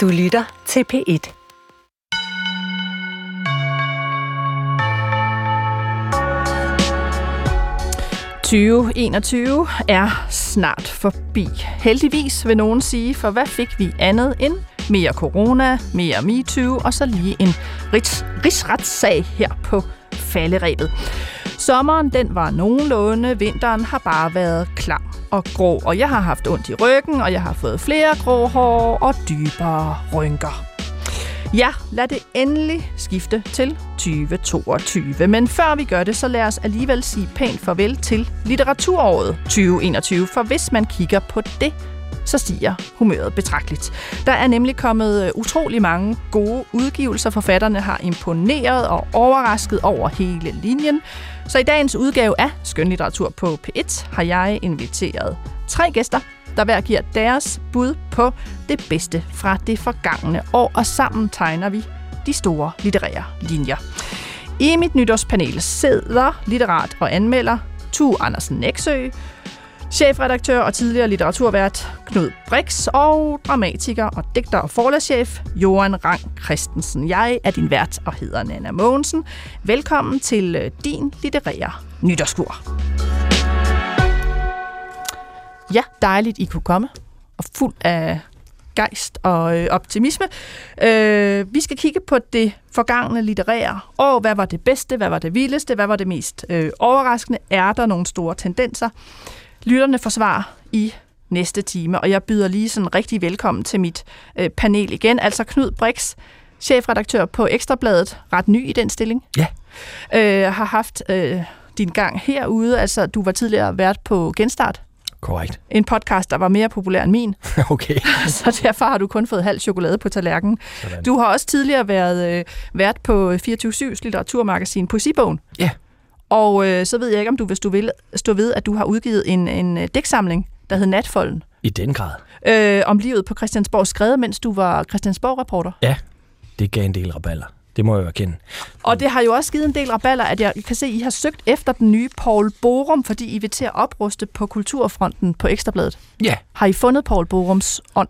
Du lytter til P1. ...2021 er snart forbi. Heldigvis vil nogen sige, for hvad fik vi andet end mere corona, mere MeToo og så lige en rigs, rigsretssag her på falderæbet. Sommeren den var nogenlunde, vinteren har bare været klam og grå, og jeg har haft ondt i ryggen, og jeg har fået flere grå hår og dybere rynker. Ja, lad det endelig skifte til 2022. Men før vi gør det, så lad os alligevel sige pænt farvel til litteraturåret 2021. For hvis man kigger på det, så stiger humøret betragteligt. Der er nemlig kommet øh, utrolig mange gode udgivelser. Forfatterne har imponeret og overrasket over hele linjen. Så i dagens udgave af Skønlitteratur på P1 har jeg inviteret tre gæster, der hver giver deres bud på det bedste fra det forgangne år, og sammen tegner vi de store litterære linjer. I mit nytårspanel sidder litterat og anmelder Tu Andersen Næksø, chefredaktør og tidligere litteraturvært Knud Brix og dramatiker og digter og forlagschef Johan Rang Christensen. Jeg er din vært og hedder Nana Mogensen. Velkommen til øh, din litterære nytårskur. Ja, dejligt I kunne komme og fuld af gejst og øh, optimisme. Øh, vi skal kigge på det forgangne litterære år. Hvad var det bedste? Hvad var det vildeste? Hvad var det mest øh, overraskende? Er der nogle store tendenser? Lytterne forsvar i næste time, og jeg byder lige sådan rigtig velkommen til mit øh, panel igen. Altså Knud Brix, chefredaktør på Ekstrabladet, ret ny i den stilling. Ja. Øh, har haft øh, din gang herude, altså du var tidligere vært på Genstart. Korrekt. En podcast, der var mere populær end min. okay. så derfor har du kun fået halv chokolade på tallerkenen. Sådan. Du har også tidligere været øh, vært på 24-7's litteraturmagasin Poesibogen. Ja. Og øh, så ved jeg ikke, om du vil stå ved, stå ved at du har udgivet en, en øh, dæksamling, der hed Natfolden, I den grad. øh, om livet på Christiansborg, skrevet mens du var Christiansborg-reporter. Ja, det gav en del raballer. Det må jeg jo erkende. Og det har jo også givet en del raballer, at jeg kan se, at I har søgt efter den nye Paul Borum, fordi I vil til at opruste på kulturfronten på Ekstrabladet. Ja. Har I fundet Paul Borums ånd?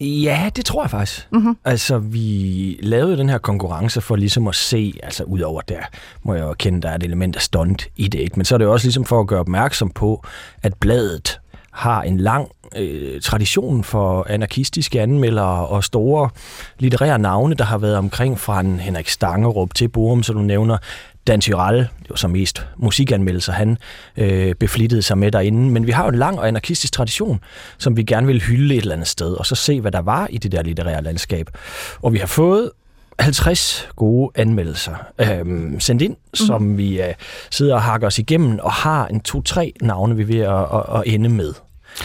Ja, det tror jeg faktisk. Mhm. Altså, vi lavede den her konkurrence for ligesom at se, altså udover der, må jeg jo erkende, der er et element af stunt i det, ikke? men så er det jo også ligesom for at gøre opmærksom på, at bladet har en lang øh, tradition for anarkistiske anmeldere og store litterære navne, der har været omkring fra en Henrik Stangerup til Borum, som du nævner, Dan Tyrell, det var så mest musikanmeldelser, han øh, beflittede sig med derinde. Men vi har jo en lang og anarkistisk tradition, som vi gerne vil hylde et eller andet sted, og så se, hvad der var i det der litterære landskab. Og vi har fået 50 gode anmeldelser øhm, sendt ind, mm-hmm. som vi øh, sidder og hakker os igennem, og har en to-tre navne, vi er ved at, at, at ende med.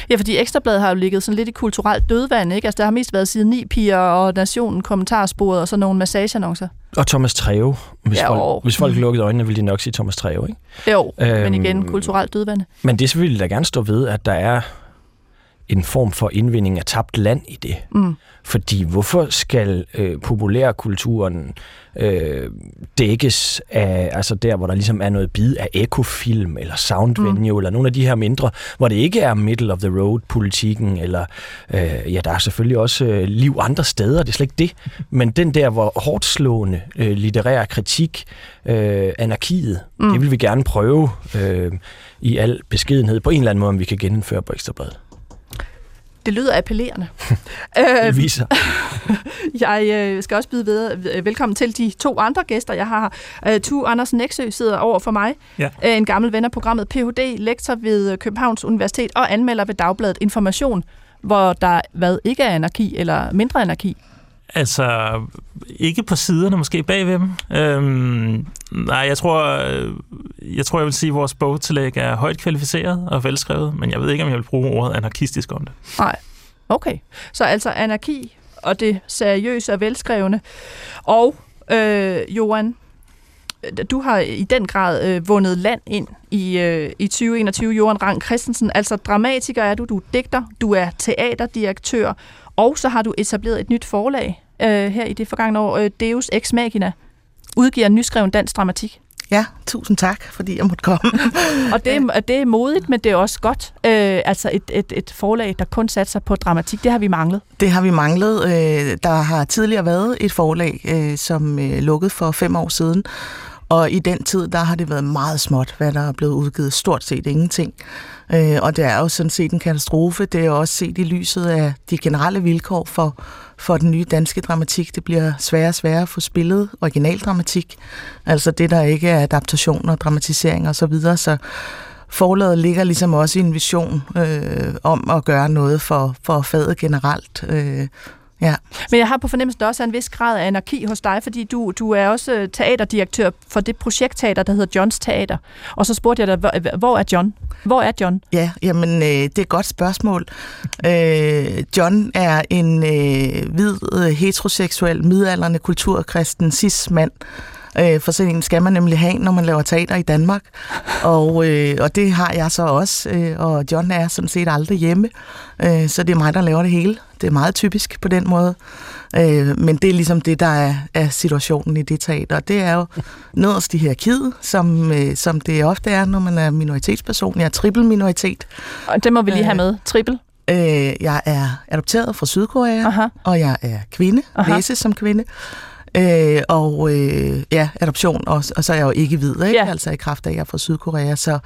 Ja, fordi Ekstrabladet har jo ligget sådan lidt i kulturelt dødvand, ikke? Altså, der har mest været siden ni piger og Nationen kommentarsporet og så nogle massageannoncer. Og Thomas Treve. Hvis, Ja, folk, hvis folk lukkede øjnene, ville de nok sige Thomas Treve, ikke? Jo, øhm, men igen, kulturelt dødvand. Men det vil jeg da gerne stå ved, at der er en form for indvinding af tabt land i det. Mm. Fordi hvorfor skal øh, populærkulturen øh, dækkes af, altså der, hvor der ligesom er noget bid af ekofilm, eller soundvenue, mm. eller nogle af de her mindre, hvor det ikke er middle of the road politikken, eller øh, ja, der er selvfølgelig også øh, liv andre steder, det er slet ikke det. Men den der, hvor hårdt slående øh, litterær kritik, øh, anarkiet, mm. det vil vi gerne prøve øh, i al beskedenhed på en eller anden måde, om vi kan genindføre på Ekstrabladet. Det lyder appellerende. Det øh, viser. jeg øh, skal også byde ved, velkommen til de to andre gæster, jeg har. Øh, tu Andersen Næksø sidder over for mig. Ja. Øh, en gammel ven af programmet Ph.D., lektor ved Københavns Universitet og anmelder ved Dagbladet Information, hvor der hvad ikke er anarki eller mindre anarki. Altså, ikke på siderne, måske bagved dem. Øhm, nej, jeg tror, øh, jeg tror, jeg vil sige, at vores bogtillæg er højt kvalificeret og velskrevet, men jeg ved ikke, om jeg vil bruge ordet anarkistisk om det. Nej. Okay. Så altså anarki og det seriøse og velskrevne. Og øh, Johan, du har i den grad øh, vundet land ind i, øh, i 2021. Johan Rang Christensen, altså dramatiker er du, du er digter, du er teaterdirektør, og så har du etableret et nyt forlag øh, her i det forgangne år, øh, Deus Ex Machina, udgiver nyskreven dansk dramatik. Ja, tusind tak, fordi jeg måtte komme. og det er, det er modigt, men det er også godt. Øh, altså et, et, et forlag, der kun satser på dramatik, det har vi manglet. Det har vi manglet. Øh, der har tidligere været et forlag, øh, som øh, lukkede for fem år siden, og i den tid, der har det været meget småt, hvad der er blevet udgivet. Stort set ingenting. Øh, og det er jo sådan set en katastrofe. Det er også set i lyset af de generelle vilkår for, for den nye danske dramatik. Det bliver sværere og sværere at få spillet originaldramatik. Altså det, der ikke er adaptationer, dramatisering osv. Så, videre. så forlaget ligger ligesom også i en vision øh, om at gøre noget for, for faget generelt. Øh, Ja. Men jeg har på fornemmelsen, der også er en vis grad af anarki hos dig, fordi du, du er også øh, teaterdirektør for det projektteater, der hedder Johns Teater. Og så spurgte jeg dig, hvor er John? Hvor er John? Ja, jamen, øh, det er et godt spørgsmål. øh, John er en øh, hvid, øh, heteroseksuel, midalderne kulturkristen cis-mand, Øh, for sådan en skal man nemlig have, når man laver teater i Danmark. Og, øh, og det har jeg så også. Øh, og John er sådan set aldrig hjemme. Øh, så det er mig, der laver det hele. Det er meget typisk på den måde. Øh, men det er ligesom det, der er, er situationen i det teater. Det er jo nederst i hierarkiet, som, øh, som det ofte er, når man er minoritetsperson. Jeg er triple minoritet. Og det må vi lige have med. Triple? Øh, jeg er adopteret fra Sydkorea, Aha. og jeg er kvinde, Aha. læse som kvinde. Øh, og øh, ja, adoption, og, og så er jeg jo ikke hvid, ikke? Ja. altså i kraft af, at jeg er fra Sydkorea. Så,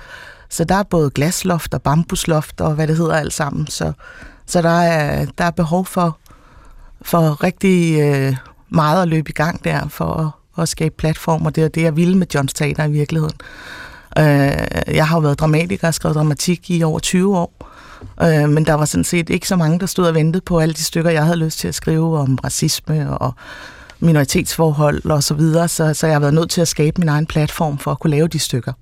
så der er både glasloft og bambusloft og hvad det hedder alt sammen. Så, så der, er, der er behov for, for rigtig øh, meget at løbe i gang der, for at, at skabe platformer. Det er det, jeg ville med Johns Teater i virkeligheden. Øh, jeg har jo været dramatiker og skrevet dramatik i over 20 år. Øh, men der var sådan set ikke så mange, der stod og ventede på alle de stykker, jeg havde lyst til at skrive om racisme og minoritetsforhold og så videre, så, så jeg har været nødt til at skabe min egen platform for at kunne lave de stykker.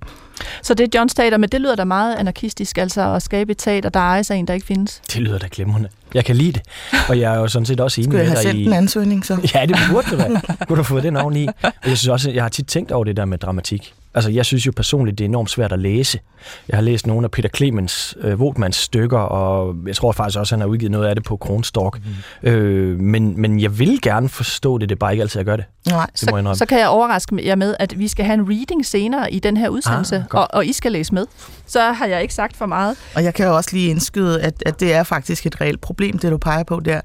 Så det er John Teater, men det lyder da meget anarkistisk, altså at skabe et teater, der ejer sig en, der ikke findes. Det lyder da glemrende. Jeg kan lide det, og jeg er jo sådan set også enig med dig i... Skulle jeg have sendt en ansøgning så? Ja, det burde det være. Kunne du få den oveni? Og jeg synes også, jeg har tit tænkt over det der med dramatik. Altså, jeg synes jo personligt, det er enormt svært at læse. Jeg har læst nogle af Peter Clemens, øh, Votmans stykker, og jeg tror faktisk også, han har udgivet noget af det på Kronstork. Mm. Øh, men, men jeg vil gerne forstå det, det er bare ikke altid, jeg gør det. Nej, det så, så kan jeg overraske jer med, at vi skal have en reading senere i den her udsendelse, ah, og, og I skal læse med. Så har jeg ikke sagt for meget. Og jeg kan jo også lige indskyde, at, at det er faktisk et reelt problem, det du peger på der.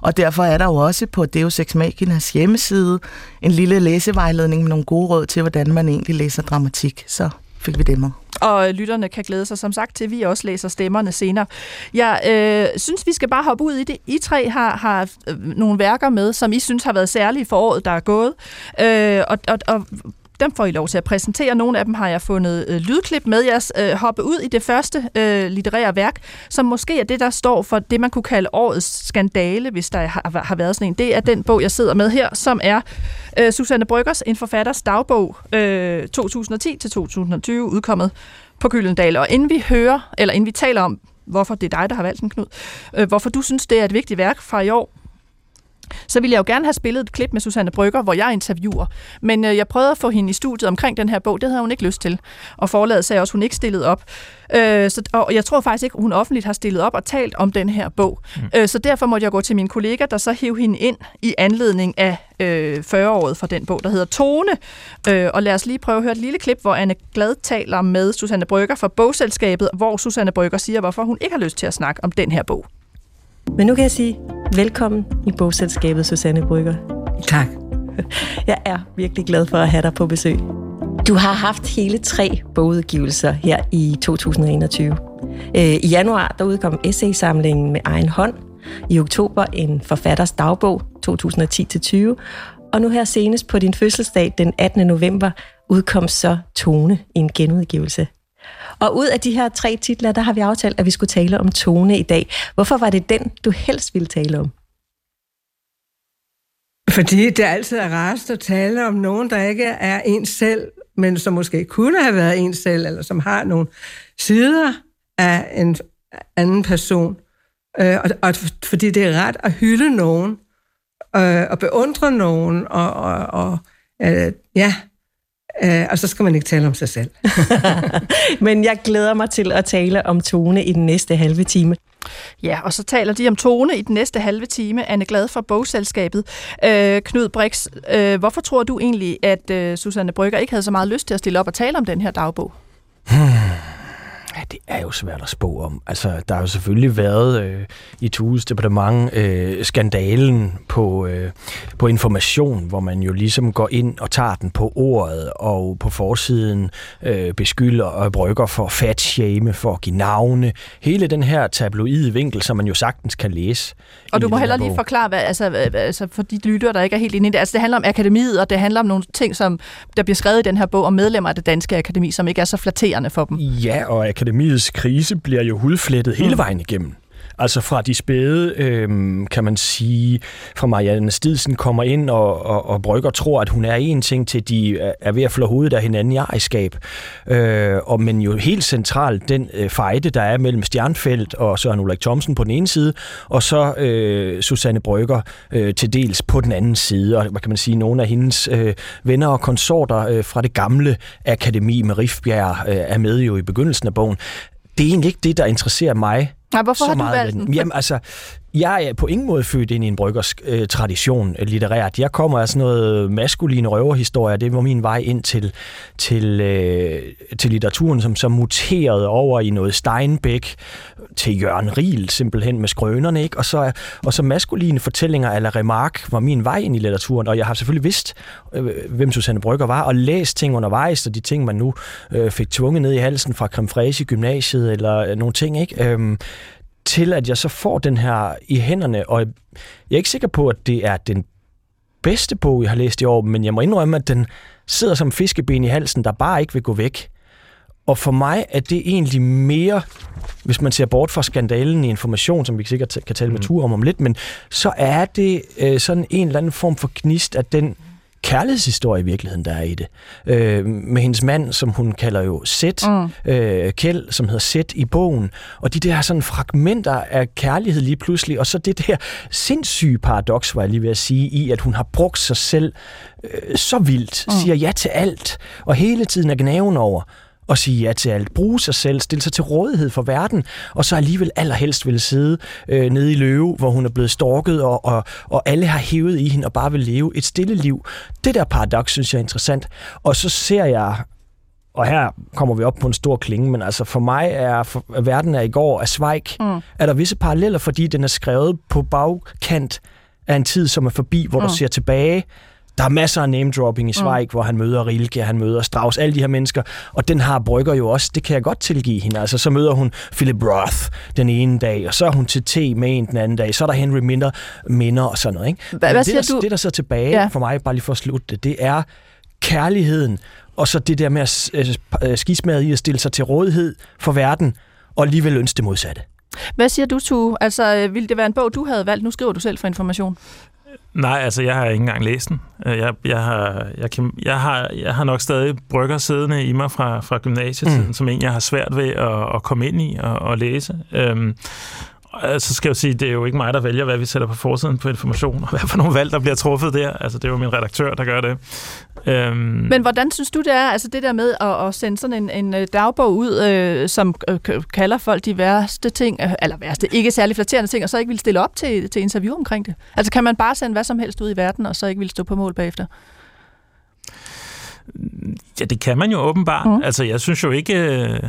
Og derfor er der jo også på Deus Ex Machinas hjemmeside en lille læsevejledning med nogle gode råd til, hvordan man egentlig læser dramatik. Så fik vi det med. Og øh, lytterne kan glæde sig som sagt til, at vi også læser stemmerne senere. Jeg øh, synes, vi skal bare hoppe ud i det. I tre har, har øh, nogle værker med, som I synes har været særlige for året, der er gået. Øh, og, og, og dem får I lov til at præsentere. Nogle af dem har jeg fundet øh, lydklip med. Jeg øh, hoppe ud i det første øh, litterære værk, som måske er det, der står for det, man kunne kalde årets skandale, hvis der har, har været sådan en. Det er den bog, jeg sidder med her, som er øh, Susanne Bryggers, en forfatters dagbog øh, 2010-2020, udkommet på Gyldendal. Og inden vi hører, eller inden vi taler om, hvorfor det er dig, der har valgt den, Knud, øh, hvorfor du synes, det er et vigtigt værk fra i år, så ville jeg jo gerne have spillet et klip med Susanne Brygger, hvor jeg interviewer. Men øh, jeg prøvede at få hende i studiet omkring den her bog. Det havde hun ikke lyst til. Og forladet sagde også, at hun ikke stillede op. Øh, så, og jeg tror faktisk ikke, hun offentligt har stillet op og talt om den her bog. Mm. Øh, så derfor måtte jeg gå til min kollega, der så hævde hende ind i anledning af øh, 40-året fra den bog, der hedder Tone. Øh, og lad os lige prøve at høre et lille klip, hvor Anne Glad taler med Susanne Brygger fra bogselskabet, hvor Susanne Brygger siger, hvorfor hun ikke har lyst til at snakke om den her bog. Men nu kan jeg sige velkommen i bogselskabet, Susanne Brygger. Tak. Jeg er virkelig glad for at have dig på besøg. Du har haft hele tre bogudgivelser her i 2021. Øh, I januar der udkom essaysamlingen med egen hånd. I oktober en forfatters dagbog 2010-20. Og nu her senest på din fødselsdag den 18. november udkom så Tone i en genudgivelse. Og ud af de her tre titler, der har vi aftalt, at vi skulle tale om tone i dag. Hvorfor var det den, du helst ville tale om? Fordi det altid er rarest at tale om nogen, der ikke er en selv, men som måske kunne have været en selv, eller som har nogle sider af en anden person. Øh, og, og fordi det er ret at hylde nogen, øh, og beundre nogen, og, og, og øh, ja, Øh, og så skal man ikke tale om sig selv. Men jeg glæder mig til at tale om Tone i den næste halve time. Ja, og så taler de om tone i den næste halve time. Anne Glad fra Bogselskabet. Øh, Knud Brix, øh, hvorfor tror du egentlig, at øh, Susanne Brygger ikke havde så meget lyst til at stille op og tale om den her dagbog? Hmm. Det er jo svært at spå om. Altså, der har jo selvfølgelig været øh, i Tues departement øh, skandalen på, øh, på information, hvor man jo ligesom går ind og tager den på ordet, og på forsiden øh, beskylder og brygger for fatshame, for at give navne. Hele den her tabloide vinkel, som man jo sagtens kan læse. Og du må heller lige forklare, hvad, altså, altså for de lyttere, der ikke er helt inde i det. Altså, det handler om akademiet, og det handler om nogle ting, som der bliver skrevet i den her bog om medlemmer af det danske akademi, som ikke er så flatterende for dem. Ja, og akademiets krise bliver jo hudflettet hele mm. vejen igennem. Altså fra de spæde, øh, kan man sige, fra Marianne Stidsen kommer ind og, og, og brygger tror, at hun er en ting, til de er ved at flå hovedet af hinanden i ejerskab. Øh, og, men jo helt centralt den øh, fejde, der er mellem Stjernfeldt og Søren Ulrik Thomsen på den ene side, og så øh, Susanne Brygger øh, til dels på den anden side. Og hvad kan man sige, nogle af hendes øh, venner og konsorter øh, fra det gamle akademi med Rifbjerg øh, er med jo i begyndelsen af bogen. Det er egentlig ikke det, der interesserer mig Nej, hvorfor så har du meget valgt den? Jamen altså, jeg er på ingen måde født ind i en bryggers øh, tradition øh, litterært. Jeg kommer af sådan noget maskuline røverhistorie. Det var min vej ind til, til, øh, til litteraturen, som så muterede over i noget Steinbeck, til Jørgen Riel simpelthen med skrønerne. Ikke? Og, så, og så maskuline fortællinger eller Remark var min vej ind i litteraturen. Og jeg har selvfølgelig vidst, øh, hvem Susanne Brygger var, og læst ting undervejs, og de ting, man nu øh, fik tvunget ned i halsen fra Kremfræs gymnasiet, eller øh, nogle ting. Ikke? Øh, til at jeg så får den her i hænderne, og jeg er ikke sikker på, at det er den bedste bog, jeg har læst i år, men jeg må indrømme, at den sidder som fiskeben i halsen, der bare ikke vil gå væk. Og for mig er det egentlig mere, hvis man ser bort fra skandalen i information, som vi sikkert kan tale med mm. tur om om lidt, men så er det øh, sådan en eller anden form for gnist af den kærlighedshistorie i virkeligheden, der er i det. Øh, med hendes mand, som hun kalder jo Sæt, mm. øh, Kjeld, som hedder Sæt i bogen, og de der sådan fragmenter af kærlighed lige pludselig, og så det der sindssyge paradoks, var jeg lige ved at sige, i at hun har brugt sig selv øh, så vildt, mm. siger ja til alt, og hele tiden er gnaven over, og sige ja til alt. Bruge sig selv, stille sig til rådighed for verden, og så alligevel allerhelst vil sidde øh, nede i Løve, hvor hun er blevet stalket, og, og, og alle har hævet i hende og bare vil leve et stille liv. Det der paradoks synes jeg er interessant. Og så ser jeg og her kommer vi op på en stor klinge, men altså for mig er for, verden er i går af Zweig, mm. er der visse paralleller, fordi den er skrevet på bagkant af en tid, som er forbi, hvor mm. du ser tilbage der er masser af name-dropping i Zweig, mm. hvor han møder Rilke, han møder Strauss, alle de her mennesker. Og den har Brygger jo også, det kan jeg godt tilgive hende. Altså, så møder hun Philip Roth den ene dag, og så er hun til te med en den anden dag. Så er der Henry Minder, Minder og sådan noget. Ikke? Hvad, hvad det, der, du? det, der så tilbage ja. for mig, bare lige for at slutte det, det er kærligheden, og så det der med at øh, skismade i at stille sig til rådighed for verden, og alligevel ønske det modsatte. Hvad siger du, Tu? Altså, øh, ville det være en bog, du havde valgt? Nu skriver du selv for information. Nej, altså jeg har ikke engang læst den. Øh, jeg, jeg, har, jeg, kan, jeg, har, jeg har nok stadig brygger siddende i mig fra, fra gymnasietiden, mm. som en, jeg har svært ved at, at komme ind i og, og læse. Øhm, så skal jeg jo sige, det er jo ikke mig, der vælger, hvad vi sætter på forsiden på information, og hvad for nogle valg, der bliver truffet der. Altså, det er jo min redaktør, der gør det. Øhm. Men hvordan synes du, det er, altså det der med at, at sende sådan en, en øh, dagbog ud, øh, som øh, kalder folk de værste ting, øh, eller værste, ikke særlig flatterende ting, og så ikke vil stille op til, til interview omkring det? Altså kan man bare sende hvad som helst ud i verden, og så ikke vil stå på mål bagefter? Ja, det kan man jo åbenbart. Mm. Altså, jeg synes jo ikke... Øh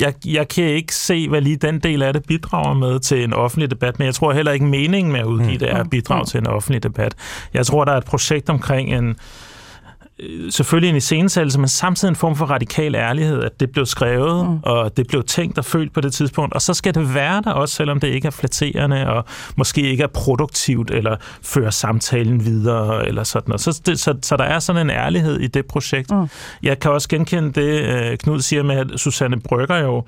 jeg, jeg kan ikke se, hvad lige den del af det bidrager med til en offentlig debat, men jeg tror heller ikke meningen med at udgive mm. det er at bidrage mm. til en offentlig debat. Jeg tror, der er et projekt omkring en, selvfølgelig en iscenesættelse, men samtidig en form for radikal ærlighed, at det blev skrevet, mm. og det blev tænkt og følt på det tidspunkt, og så skal det være der også, selvom det ikke er flatterende, og måske ikke er produktivt, eller fører samtalen videre, eller sådan noget. Så, det, så, så der er sådan en ærlighed i det projekt. Mm. Jeg kan også genkende det, øh, Knud siger med, at Susanne Brygger jo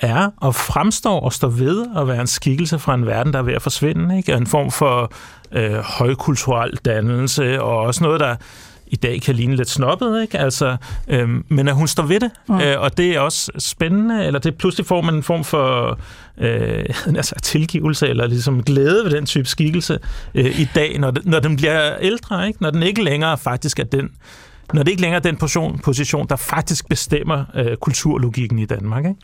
er og fremstår og står ved at være en skikkelse fra en verden, der er ved at forsvinde. Ikke? En form for øh, højkulturel dannelse, og også noget, der i dag kan ligne lidt snobbet, ikke? Altså, øhm, men at hun står ved det, mm. øh, og det er også spændende, eller det pludselig får man en form for øh, altså tilgivelse, eller ligesom glæde ved den type skikkelse øh, i dag, når, når den bliver ældre, ikke? Når den ikke længere faktisk er den når det ikke længere er den position, position der faktisk bestemmer øh, kulturlogikken i Danmark. Ikke?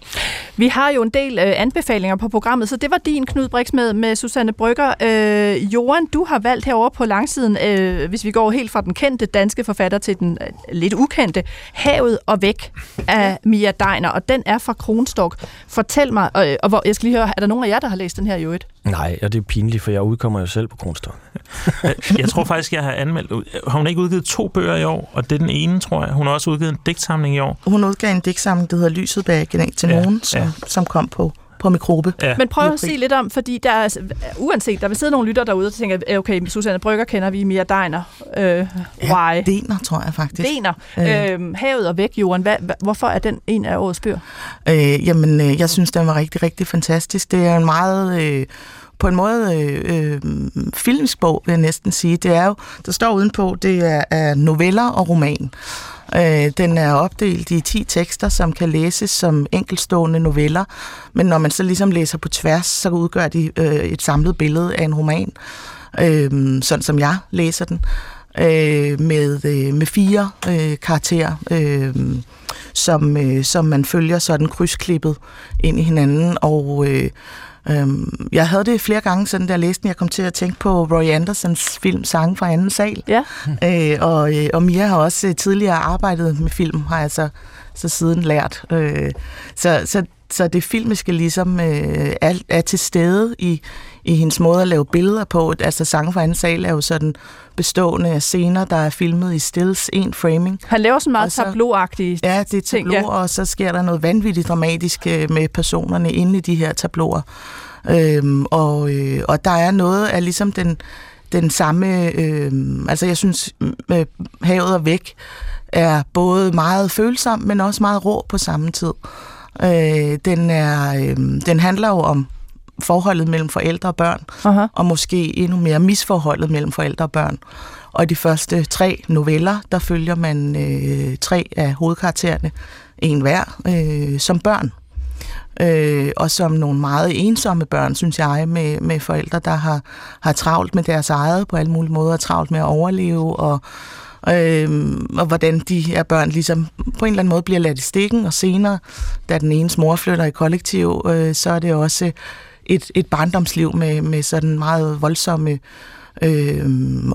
Vi har jo en del øh, anbefalinger på programmet, så det var din, Knud Brix, med, med Susanne Brygger. Øh, Johan, du har valgt herover på langsiden, øh, hvis vi går helt fra den kendte danske forfatter til den øh, lidt ukendte, Havet og væk af Mia Deiner, og den er fra Kronstok. Fortæl mig, øh, og hvor, jeg skal lige høre, er der nogen af jer, der har læst den her i øvrigt? Nej, og det er pinligt, for jeg udkommer jo selv på Kronstok. jeg tror faktisk, jeg har anmeldt... Har hun ikke udgivet to bøger i år, og det er den ene, tror jeg. Hun har også udgivet en digtsamling i år. Hun udgav en digtsamling, der hedder Lyset bag til ja, nogen, som, ja. som kom på på mikrobe. Ja. Men prøv at sige lidt om, fordi der er, uanset, der vil sidde nogle lytter derude og tænker, okay, Susanne Brygger kender vi, Mia Deiner, øh, why? Ja, Dener, tror jeg faktisk. Dener. Øh. Øh, havet og væk, Johan. Hvad, hvorfor er den en af årets bøger? Øh, jamen, øh, jeg synes, den var rigtig, rigtig fantastisk. Det er en meget... Øh, på en måde øh, øh, filmisk bog, vil jeg næsten sige. Det er jo, der står udenpå, det er, er noveller og roman. Øh, den er opdelt i 10 tekster, som kan læses som enkelstående noveller, men når man så ligesom læser på tværs, så udgør de øh, et samlet billede af en roman, øh, sådan som jeg læser den, øh, med, øh, med fire øh, karakterer, øh, som, øh, som man følger sådan krydsklippet ind i hinanden, og øh, Øhm, jeg havde det flere gange, sådan da jeg læste jeg kom til at tænke på Roy Andersons film Sange fra anden sal. Ja. Øh, og, øh, og Mia har også øh, tidligere arbejdet med film, har jeg så, så siden lært. Øh, så, så, så det filmiske ligesom øh, er, er til stede i, i hendes måde at lave billeder på. Altså Sange fra anden sal er jo sådan bestående af scener, der er filmet i stills, en framing. Han laver sådan meget tableauagtige Ja, det er tableau, ja. og så sker der noget vanvittigt dramatisk øh, med personerne inde i de her tableauer. Øhm, og, øh, og der er noget af ligesom den, den samme... Øh, altså jeg synes, øh, Havet og væk er både meget følsom, men også meget rå på samme tid. Øh, den, er, øh, den handler jo om forholdet mellem forældre og børn, uh-huh. og måske endnu mere misforholdet mellem forældre og børn. Og de første tre noveller, der følger man øh, tre af hovedkaraktererne, en hver, øh, som børn. Øh, og som nogle meget ensomme børn, synes jeg, med, med forældre, der har, har travlt med deres eget på alle mulige måder, travlt med at overleve, og, øh, og hvordan de her børn ligesom på en eller anden måde bliver ladt i stikken, og senere, da den ene mor flytter i kollektiv, øh, så er det også et, et barndomsliv med, med sådan meget voldsomme øh,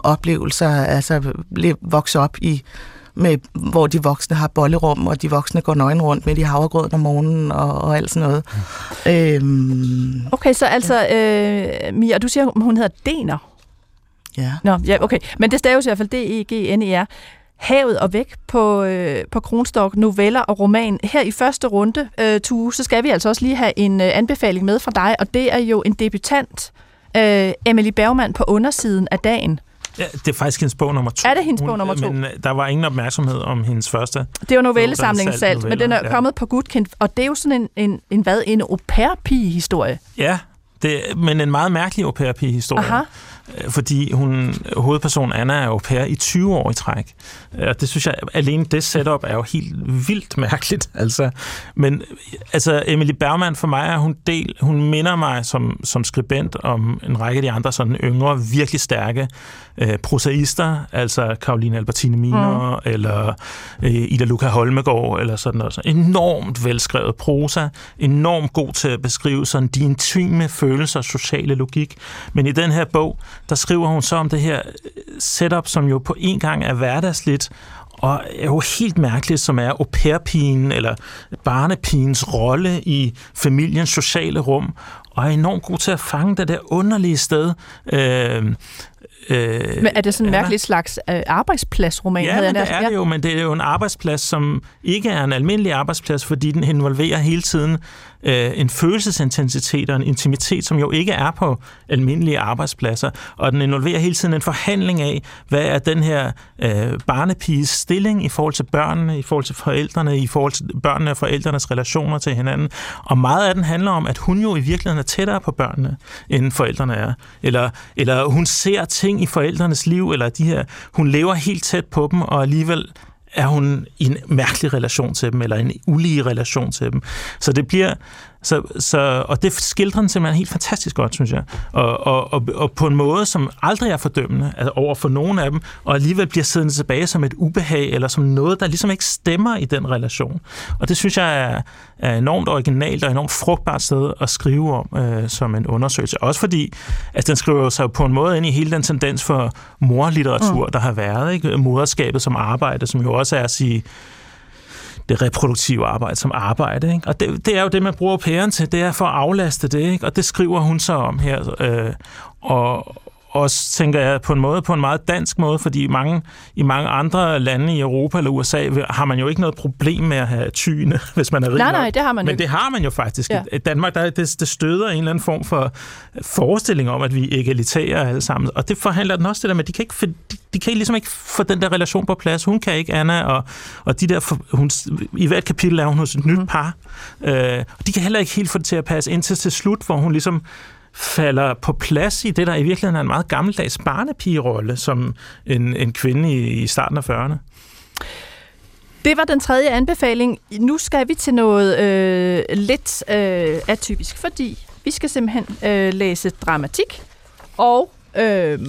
oplevelser, altså vokse op i med, hvor de voksne har bollerum, og de voksne går nøgen rundt med de havregrød om morgenen og, og alt sådan noget. Mm. Øhm, okay, så altså, øh, Mia, du siger, hun hedder Dener. Ja. Nå, ja, okay. Men det staves i hvert fald D-E-G-N-E-R. Havet og væk på, øh, på Kronstok, noveller og roman. Her i første runde, øh, Tue, så skal vi altså også lige have en øh, anbefaling med fra dig, og det er jo en debutant, øh, Emily Bergman, på undersiden af dagen. Ja, det er faktisk hendes bog nummer to. Er det hendes bog nummer to? Men øh, der var ingen opmærksomhed om hendes første. Det er jo novellesamlingen Salt, men den er ja. kommet på Gudkind, og det er jo sådan en, en, en hvad, en au pair-pige-historie. Ja, det, men en meget mærkelig au pair-pige-historie. Aha. Øh, fordi hun, hovedpersonen Anna er au pair i 20 år i træk. Øh, og det synes jeg, alene det setup er jo helt vildt mærkeligt. Altså. Men altså, Emily Bergman for mig er hun del, hun minder mig som, som skribent om en række af de andre sådan yngre, virkelig stærke øh, prosaister, altså Karoline Albertine Miner, mm. eller øh, Ida Luca Holmegård, eller sådan noget. Enormt velskrevet prosa, enormt god til at beskrive sådan de intime følelser og sociale logik. Men i den her bog, der skriver hun så om det her øh, setup, som jo på en gang er hverdagsligt, og er jo helt mærkeligt, som er au pair eller barnepigens rolle i familiens sociale rum, og er enormt god til at fange det der underlige sted, øh, Øh, men er det sådan en mærkelig slags øh, arbejdspladsroman? Ja, men det er det jo, men det er jo en arbejdsplads, som ikke er en almindelig arbejdsplads, fordi den involverer hele tiden øh, en følelsesintensitet og en intimitet, som jo ikke er på almindelige arbejdspladser, og den involverer hele tiden en forhandling af, hvad er den her øh, barnepiges stilling i forhold til børnene, i forhold til forældrene, i forhold til børnene og forældrenes relationer til hinanden. Og meget af den handler om, at hun jo i virkeligheden er tættere på børnene, end forældrene er. Eller, eller hun ser ting i forældrenes liv, eller de her, hun lever helt tæt på dem, og alligevel er hun i en mærkelig relation til dem, eller en ulige relation til dem. Så det bliver så, så, og det skildrer den simpelthen helt fantastisk godt, synes jeg. Og, og, og, og på en måde, som aldrig er fordømmende altså over for nogen af dem, og alligevel bliver siddende tilbage som et ubehag, eller som noget, der ligesom ikke stemmer i den relation. Og det synes jeg er, er enormt originalt og enormt frugtbart sted at skrive om øh, som en undersøgelse. Også fordi, at den skriver sig på en måde ind i hele den tendens for morlitteratur, mm. der har været. Ikke? Moderskabet som arbejde, som jo også er at sige, det reproduktive arbejde som arbejde. Ikke? Og det, det er jo det, man bruger pæren til, det er for at aflaste det, ikke? og det skriver hun så om her. Øh, og, også, tænker jeg, på en måde, på en meget dansk måde, fordi mange, i mange andre lande i Europa eller USA har man jo ikke noget problem med at have tyne, hvis man er rig Nej, nej, det har man Men ikke. det har man jo faktisk. Ja. I Danmark, der, det, det støder en eller anden form for forestilling om, at vi egalitære alle sammen. Og det forhandler den også det der med, de kan ikke, for, de, de kan ligesom ikke få den der relation på plads. Hun kan ikke, Anna, og, og de der, hun, i hvert kapitel er hun hos et nyt mm. par. Øh, og de kan heller ikke helt få det til at passe indtil til slut, hvor hun ligesom falder på plads i det, der i virkeligheden er en meget gammeldags barnepigerolle, som en, en kvinde i, i starten af 40'erne. Det var den tredje anbefaling. Nu skal vi til noget øh, lidt øh, atypisk, fordi vi skal simpelthen øh, læse dramatik. Og øh,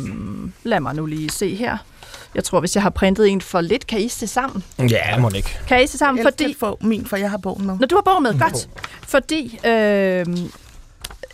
lad mig nu lige se her. Jeg tror, hvis jeg har printet en for lidt, kan I se sammen? Ja, må ikke. Kan I se sammen? Jeg fordi... få min, for jeg har bogen med. Når du har bogen med, godt. Fordi øh,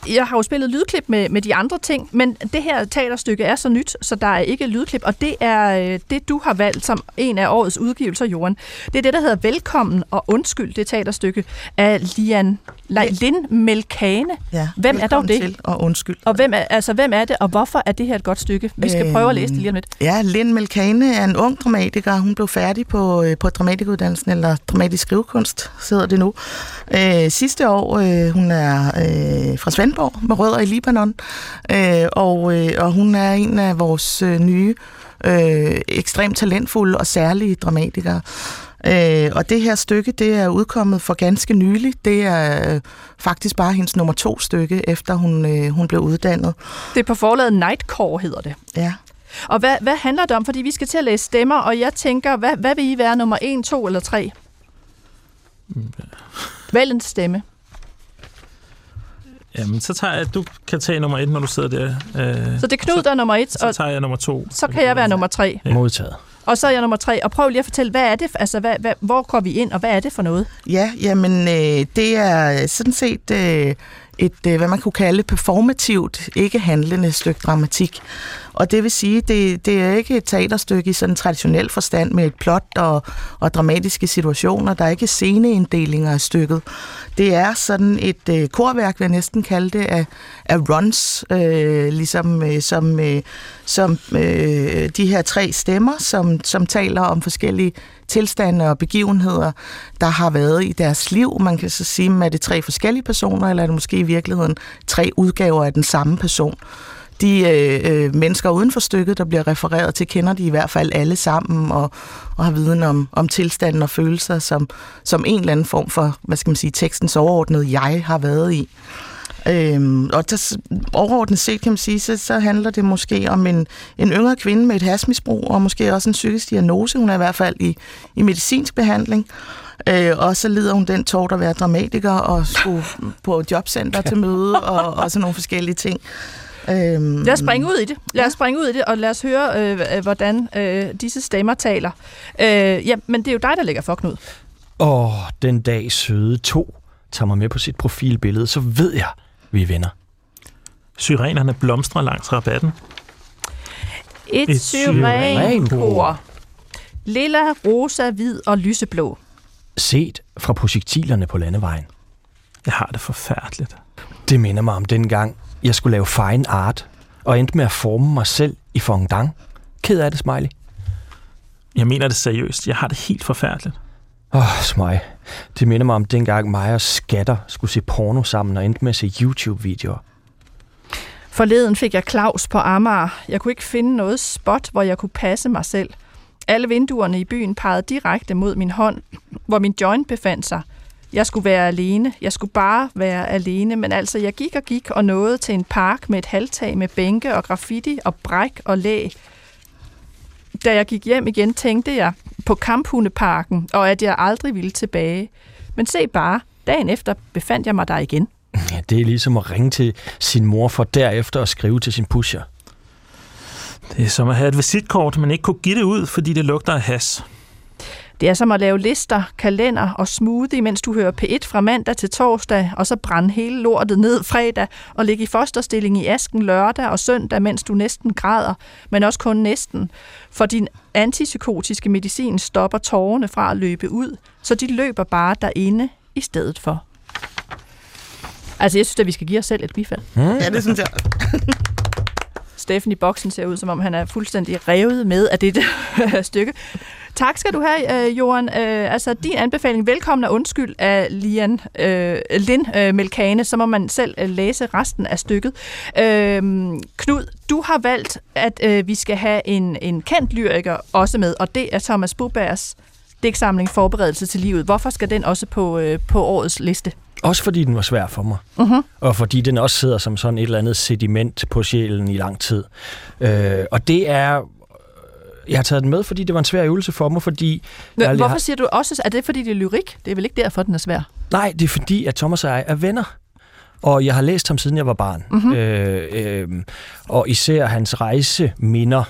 jeg har jo spillet lydklip med, med de andre ting, men det her teaterstykke er så nyt, så der er ikke lydklip, og det er øh, det, du har valgt som en af årets udgivelser, Jorden. Det er det, der hedder Velkommen og Undskyld, det teaterstykke af Lian Lin Melkane. Ja, hvem er dog det? Til og undskyld. Og hvem er, altså, hvem er det, og hvorfor er det her et godt stykke? Vi skal øhm, prøve at læse det lige om lidt. Ja, Lin Melkane er en ung dramatiker. Hun blev færdig på, øh, på dramatikuddannelsen, eller dramatisk skrivekunst, sidder det nu. Øh, sidste år, øh, hun er øh, fra Svendborg med rødder i Libanon, øh, og, øh, og hun er en af vores øh, nye øh, ekstremt talentfulde og særlige dramatikere. Øh, og det her stykke, det er udkommet for ganske nylig. Det er øh, faktisk bare hendes nummer to stykke, efter hun, øh, hun blev uddannet. Det er på forlaget Nightcore, hedder det. Ja. Og hvad, hvad handler det om? Fordi vi skal til at læse stemmer, og jeg tænker, hvad, hvad vil I være nummer 1, 2 eller 3? Vælg en stemme. Jamen, så tager jeg, du kan tage nummer et, når du sidder der. Øh, så det er Knud, der er nummer et. Så tager jeg nummer to. Så kan jeg være nummer tre. Ja. Modtaget. Og så er jeg nummer tre. Og prøv lige at fortælle, hvad er det, altså, hvad, hvad, hvor går vi ind, og hvad er det for noget? Ja, jamen, øh, det er sådan set øh, et, øh, hvad man kunne kalde performativt, ikke handlende stykke dramatik. Og det vil sige, det, det er ikke et teaterstykke i sådan traditionel forstand med et plot og, og dramatiske situationer. Der er ikke sceneinddelinger af stykket. Det er sådan et øh, korværk, vil jeg næsten kalde det, af, af runs, øh, ligesom øh, som, øh, som øh, de her tre stemmer, som, som taler om forskellige tilstande og begivenheder, der har været i deres liv. Man kan så sige, er det tre forskellige personer, eller er det måske i virkeligheden tre udgaver af den samme person? De øh, øh, mennesker uden for stykket, der bliver refereret til, kender de i hvert fald alle sammen og, og har viden om, om tilstanden og følelser, som, som en eller anden form for, hvad skal man sige, tekstens overordnede jeg har været i. Øhm, og der, overordnet set kan man sige, så, så handler det måske om en, en yngre kvinde med et hasmisbrug, og måske også en psykisk diagnose. Hun er i hvert fald i, i medicinsk behandling. Øh, og så lider hun den tårt at være dramatiker og skulle på jobcenter til møde og, og sådan nogle forskellige ting. Øhm, lad os springe ud i det. Lad os springe ud i det, og lad os høre, øh, hvordan øh, disse stemmer taler. Øh, ja, men det er jo dig, der lægger for, Knud. Åh, den dag søde to tager mig med på sit profilbillede, så ved jeg, vi er venner. Syrenerne blomstrer langs rabatten. Et, Et syrenkor. Lilla, rosa, hvid og lyseblå. Set fra projektilerne på landevejen. Jeg har det forfærdeligt. Det minder mig om den gang, jeg skulle lave fine art, og endte med at forme mig selv i fondant. Ked af det, Smiley. Jeg mener det seriøst. Jeg har det helt forfærdeligt. Åh, oh, smøg. Det minder mig om dengang mig og skatter skulle se porno sammen og endte med at se YouTube-videoer. Forleden fik jeg Claus på Amager. Jeg kunne ikke finde noget spot, hvor jeg kunne passe mig selv. Alle vinduerne i byen pegede direkte mod min hånd, hvor min joint befandt sig. Jeg skulle være alene. Jeg skulle bare være alene. Men altså, jeg gik og gik og nåede til en park med et halvtag med bænke og graffiti og bræk og læg. Da jeg gik hjem igen, tænkte jeg på kamphundeparken, og at jeg aldrig ville tilbage. Men se bare, Dagen efter befandt jeg mig der igen. Ja, det er ligesom at ringe til sin mor for derefter at skrive til sin pusher. Det er som at have et visitkort, men ikke kunne give det ud, fordi det lugter af has. Det er som at lave lister, kalender og smoothie, mens du hører P1 fra mandag til torsdag, og så brænde hele lortet ned fredag og ligge i fosterstilling i asken lørdag og søndag, mens du næsten græder, men også kun næsten. For din antipsykotiske medicin stopper tårerne fra at løbe ud, så de løber bare derinde i stedet for. Altså, jeg synes, at vi skal give os selv et bifald. Mm. Ja, det synes jeg. Steffen i boksen ser ud, som om han er fuldstændig revet med af det stykke. Tak skal du have, øh, Johan. Øh, altså, din anbefaling, velkommen og undskyld af Lian, øh, Lin øh, Melkane, så må man selv øh, læse resten af stykket. Øh, Knud, du har valgt, at øh, vi skal have en, en kendt lyriker også med, og det er Thomas Bubergs digtsamling Forberedelse til livet. Hvorfor skal den også på, øh, på årets liste? Også fordi den var svær for mig. Uh-huh. Og fordi den også sidder som sådan et eller andet sediment på sjælen i lang tid. Øh, og det er jeg har taget den med, fordi det var en svær øvelse for mig, fordi... Hvorfor har... siger du også, er det fordi det er lyrik? Det er vel ikke derfor, den er svær? Nej, det er fordi, at Thomas og jeg er venner. Og jeg har læst ham, siden jeg var barn. Mm-hmm. Øh, øh, og især hans rejseminder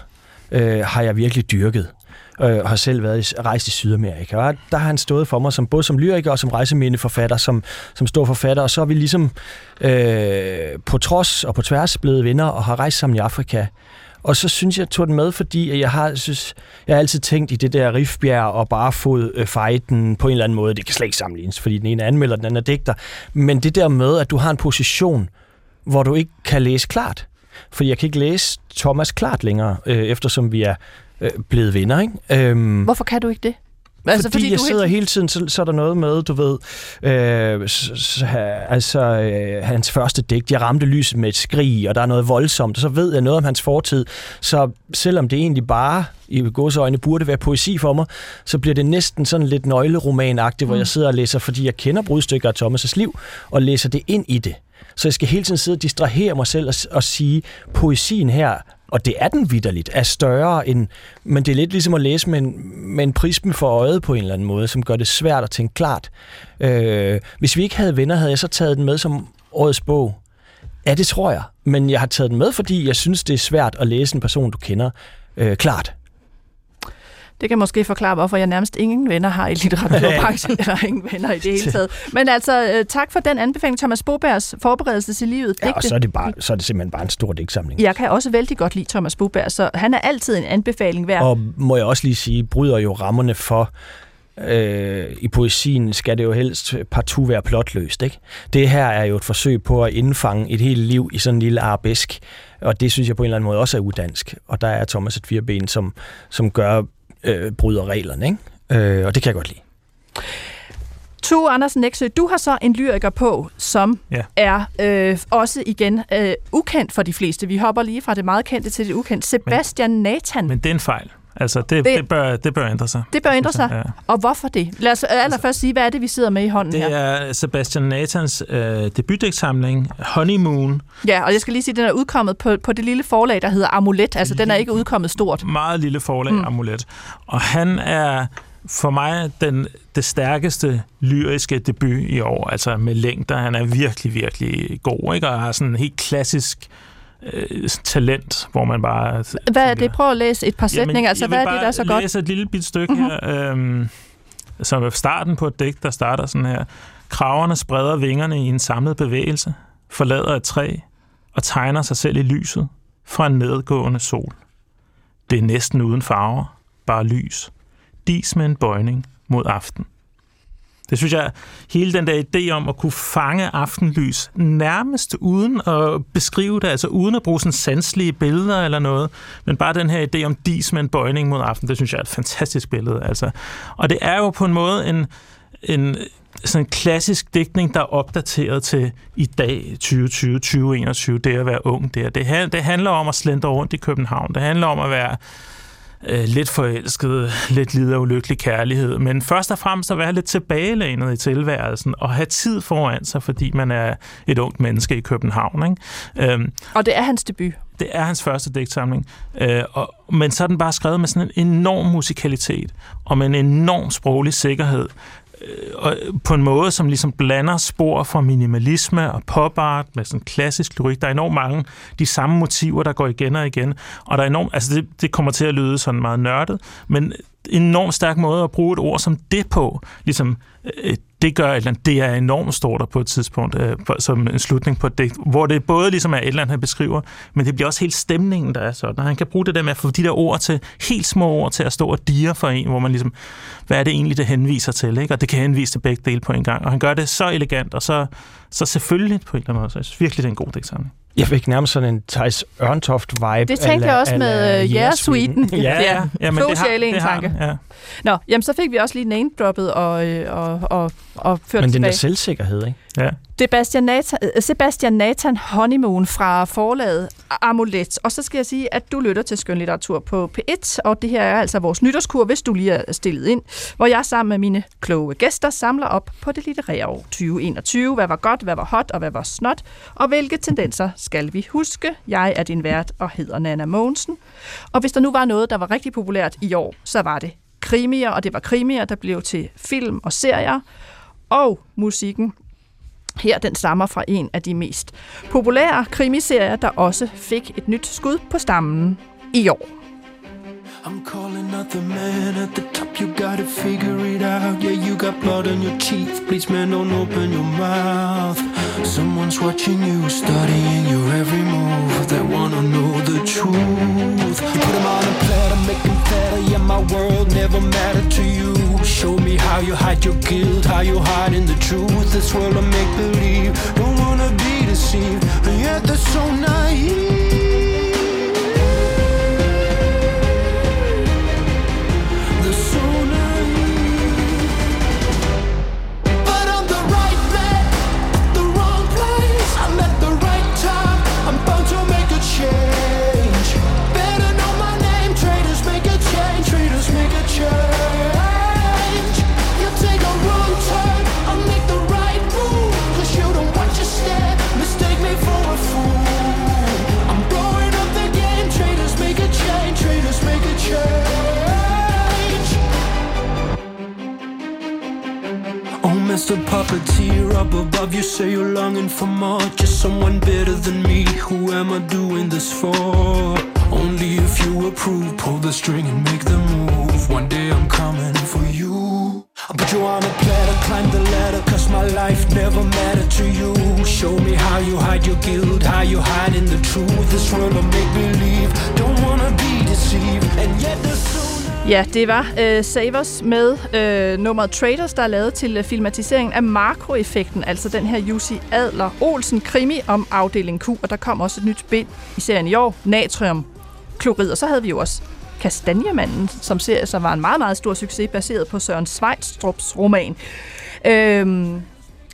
øh, har jeg virkelig dyrket øh, har selv været i, rejst i Sydamerika. Og der har han stået for mig som både som lyriker og som rejsemindeforfatter, som, som stor forfatter. Og så er vi ligesom øh, på trods og på tværs blevet venner og har rejst sammen i Afrika. Og så synes jeg, tog den med, fordi jeg har, synes, jeg har altid tænkt i det der rifbjerg og bare fået øh, fejten på en eller anden måde. Det kan slet ikke sammenlignes, fordi den ene er anmelder, den anden er digter. Men det der med, at du har en position, hvor du ikke kan læse klart. For jeg kan ikke læse Thomas klart længere, øh, eftersom vi er øh, blevet venner. Ikke? Øhm, Hvorfor kan du ikke det? Altså, fordi, fordi jeg sidder hele tiden, så, så er der noget med, du ved, øh, så, altså øh, hans første digt, jeg ramte lyset med et skrig, og der er noget voldsomt, og så ved jeg noget om hans fortid. Så selvom det egentlig bare i godsøjne burde være poesi for mig, så bliver det næsten sådan lidt nøgleromanagtigt, mm. hvor jeg sidder og læser, fordi jeg kender brudstykker af Thomas' liv, og læser det ind i det. Så jeg skal hele tiden sidde og distrahere mig selv og, og sige, poesien her og det er den vidderligt, er større end, men det er lidt ligesom at læse med en, med en prisme for øjet på en eller anden måde, som gør det svært at tænke klart. Øh, hvis vi ikke havde venner, havde jeg så taget den med som årets bog. Ja, det tror jeg. Men jeg har taget den med, fordi jeg synes, det er svært at læse en person, du kender, øh, klart. Det kan måske forklare, hvorfor jeg nærmest ingen venner har i litteraturbranchen, eller ingen venner i det hele taget. Men altså, øh, tak for den anbefaling, Thomas Bobergs forberedelse til livet. Ja, og så er, det bare, så er det simpelthen bare en stor digtsamling. Jeg kan også vældig godt lide Thomas Boberg, så han er altid en anbefaling værd. Og må jeg også lige sige, bryder jo rammerne for, øh, i poesien skal det jo helst partout være plotløst. Ikke? Det her er jo et forsøg på at indfange et helt liv i sådan en lille arabesk, og det synes jeg på en eller anden måde også er udansk. Og der er Thomas et fireben, som, som gør øh, bryder reglerne, ikke? Øh, og det kan jeg godt lide. Tu Andersen Nexø, du har så en lyriker på, som ja. er øh, også igen øh, ukendt for de fleste. Vi hopper lige fra det meget kendte til det ukendte. Sebastian men, Nathan. Men det er en fejl. Altså, det, det, det, bør, det bør ændre sig. Det bør ændre sig. Ja. Og hvorfor det? Lad os allerførst altså, sige, hvad er det, vi sidder med i hånden det her? Det er Sebastian Nathans øh, debutdæksamling, Honeymoon. Ja, og jeg skal lige sige, at den er udkommet på, på det lille forlag, der hedder Amulet. Altså, den er ikke udkommet stort. Meget lille forlag, mm. Amulet. Og han er for mig den, det stærkeste lyriske debut i år, altså med længder. Han er virkelig, virkelig god, ikke? og har sådan en helt klassisk øh, talent, hvor man bare... Hvad er det? Prøv at læse et par sætninger. Jamen, altså, hvad er det, der er så godt? Jeg læse et lille bit stykke mm-hmm. her, øhm, som er starten på et digt, der starter sådan her. Kraverne spreder vingerne i en samlet bevægelse, forlader et træ og tegner sig selv i lyset fra en nedgående sol. Det er næsten uden farver, bare lys. Dis med en bøjning mod aften. Det synes jeg, hele den der idé om at kunne fange aftenlys nærmest uden at beskrive det, altså uden at bruge sådan sanselige billeder eller noget, men bare den her idé om dis med en bøjning mod aften, det synes jeg er et fantastisk billede. Altså. Og det er jo på en måde en, en sådan en klassisk digtning, der er opdateret til i dag, 2020, 2021, det at være ung der. Det, det handler om at slendre rundt i København. Det handler om at være øh, lidt forelsket, lidt lider ulykkelig kærlighed, men først og fremmest at være lidt tilbagelænet i tilværelsen og have tid foran sig, fordi man er et ungt menneske i København. Ikke? Øhm, og det er hans debut. Det er hans første digtsamling. Øh, og, men så er den bare skrevet med sådan en enorm musikalitet, og med en enorm sproglig sikkerhed, Øh, og på en måde, som ligesom blander spor fra minimalisme og popart med sådan klassisk lyrik. Der er enormt mange de samme motiver, der går igen og igen. Og der er enormt, altså det, det kommer til at lyde sådan meget nørdet, men en enormt stærk måde at bruge et ord som det på. Ligesom, øh, det gør et eller andet, det er enormt stort der på et tidspunkt, øh, som en slutning på det, hvor det både ligesom er et eller andet, han beskriver, men det bliver også helt stemningen, der er sådan. Og han kan bruge det der med at få de der ord til, helt små ord til at stå og dire for en, hvor man ligesom, hvad er det egentlig, det henviser til, ikke? Og det kan henvise til begge dele på en gang. Og han gør det så elegant, og så, så selvfølgelig på en eller anden måde. Så jeg synes virkelig, det er en god digtsamling. Jeg fik nærmest sådan en Thijs Ørntoft-vibe. Det tænkte jeg også med uh, Yeah Sweden. ja, ja, ja, men det har, det har tanke. Ja. Nå, jamen så fik vi også lige name-droppet og, øh, og, og, og ført Men den der selvsikkerhed, ikke? Ja. Sebastian Nathan, øh, Sebastian Nathan Honeymoon fra forlaget Amulet. Og så skal jeg sige, at du lytter til skønlitteratur på P1, og det her er altså vores nytårskur, hvis du lige er stillet ind, hvor jeg sammen med mine kloge gæster samler op på det litterære år 2021. Hvad var godt, hvad var hot og hvad var snot, og hvilke tendenser skal vi huske? Jeg er din vært og hedder Nana Mogensen. Og hvis der nu var noget, der var rigtig populært i år, så var det krimier, og det var krimier, der blev til film og serier. Og musikken her den stammer fra en af de mest populære krimiserier, der også fik et nyt skud på stammen i år. I'm calling out the man at the top, you gotta figure it out. Yeah, you got blood on your teeth, please man, don't open your mouth. Someone's watching you, studying your every move. They wanna know the truth. You put them on a platter, make them fatter. Yeah, my world never mattered to you. Show me how you hide your guilt, how you hide in the truth. This world of make believe, don't wanna be deceived, and yet they're so naive. Mr. Puppeteer up above. You say you're longing for more. Just someone better than me, who am I doing this for? Only if you approve, pull the string and make the move. One day I'm coming for you. I'll put you on a platter, climb the ladder Cause my life never mattered to you. Show me how you hide your guilt, how you hide in the truth. This world of make-believe, don't wanna be deceived. And yet so Ja, det var øh, Savers med øh, nummeret Traders, der er lavet til øh, filmatiseringen af Marco-effekten, altså den her Jussi Adler Olsen krimi om afdeling Q, og der kom også et nyt bind i serien i år, Natriumklorid, og så havde vi jo også Kastanjemanden, som serie, som var en meget, meget stor succes, baseret på Søren Svejstrups roman. Uh,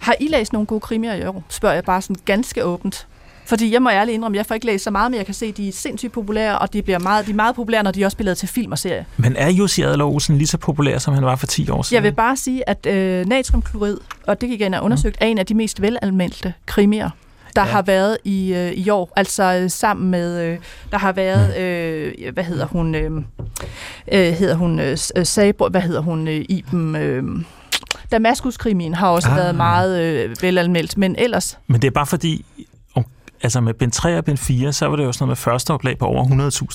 har I læst nogle gode krimier i år? Spørger jeg bare sådan ganske åbent. Fordi jeg må ærligt indrømme, jeg får ikke læst så meget, men jeg kan se, at de er sindssygt populære, og de, bliver meget, de er meget populære, når de også bliver lavet til film og serie. Men er Jussi Adler Olsen lige så populær, som han var for 10 år siden? Jeg vil bare sige, at øh, natriumklorid, og det gik igen er undersøgt, mm. er en af de mest velanmeldte krimier der ja. har været i øh, i år, altså øh, sammen med øh, der har været mm. øh, hvad hedder hun øh, øh, hedder hun øh, Sabro, hvad hedder hun øh, Iben øh, Damaskus-krimien har også ah. været meget øh, velanmeldt, men ellers... Men det er bare fordi, altså med bind 3 og bind 4, så var det jo sådan noget med første oplag på over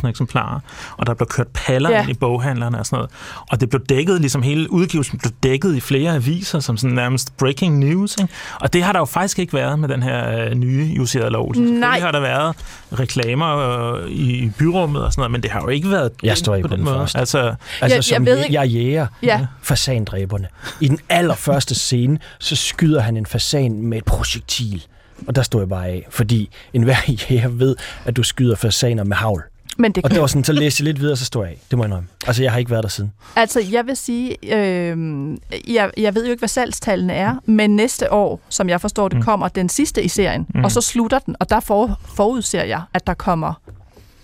100.000 eksemplarer, og der blev kørt paller ja. ind i boghandlerne og sådan noget. Og det blev dækket, ligesom hele udgivelsen blev dækket i flere aviser, som sådan nærmest breaking news. Ikke? Og det har der jo faktisk ikke været med den her øh, nye justerede lov. Nej. har der været reklamer øh, i byrummet og sådan noget, men det har jo ikke været Jeg står ikke på den, den første. Altså, altså jeg, som jeg, ved ikke. jeg jæger ja. fasandræberne. I den allerførste scene, så skyder han en fasan med et projektil. Og der stod jeg bare af, fordi enhver jæger ved, at du skyder fasaner med havl. Men det og det var sådan, så læste jeg lidt videre, så stod jeg af. Det må jeg indrømme. Altså, jeg har ikke været der siden. Altså, jeg vil sige, øh, jeg, jeg ved jo ikke, hvad salgstallene er, men næste år, som jeg forstår det, mm. kommer den sidste i serien, mm. og så slutter den, og der for, forudser jeg, at der kommer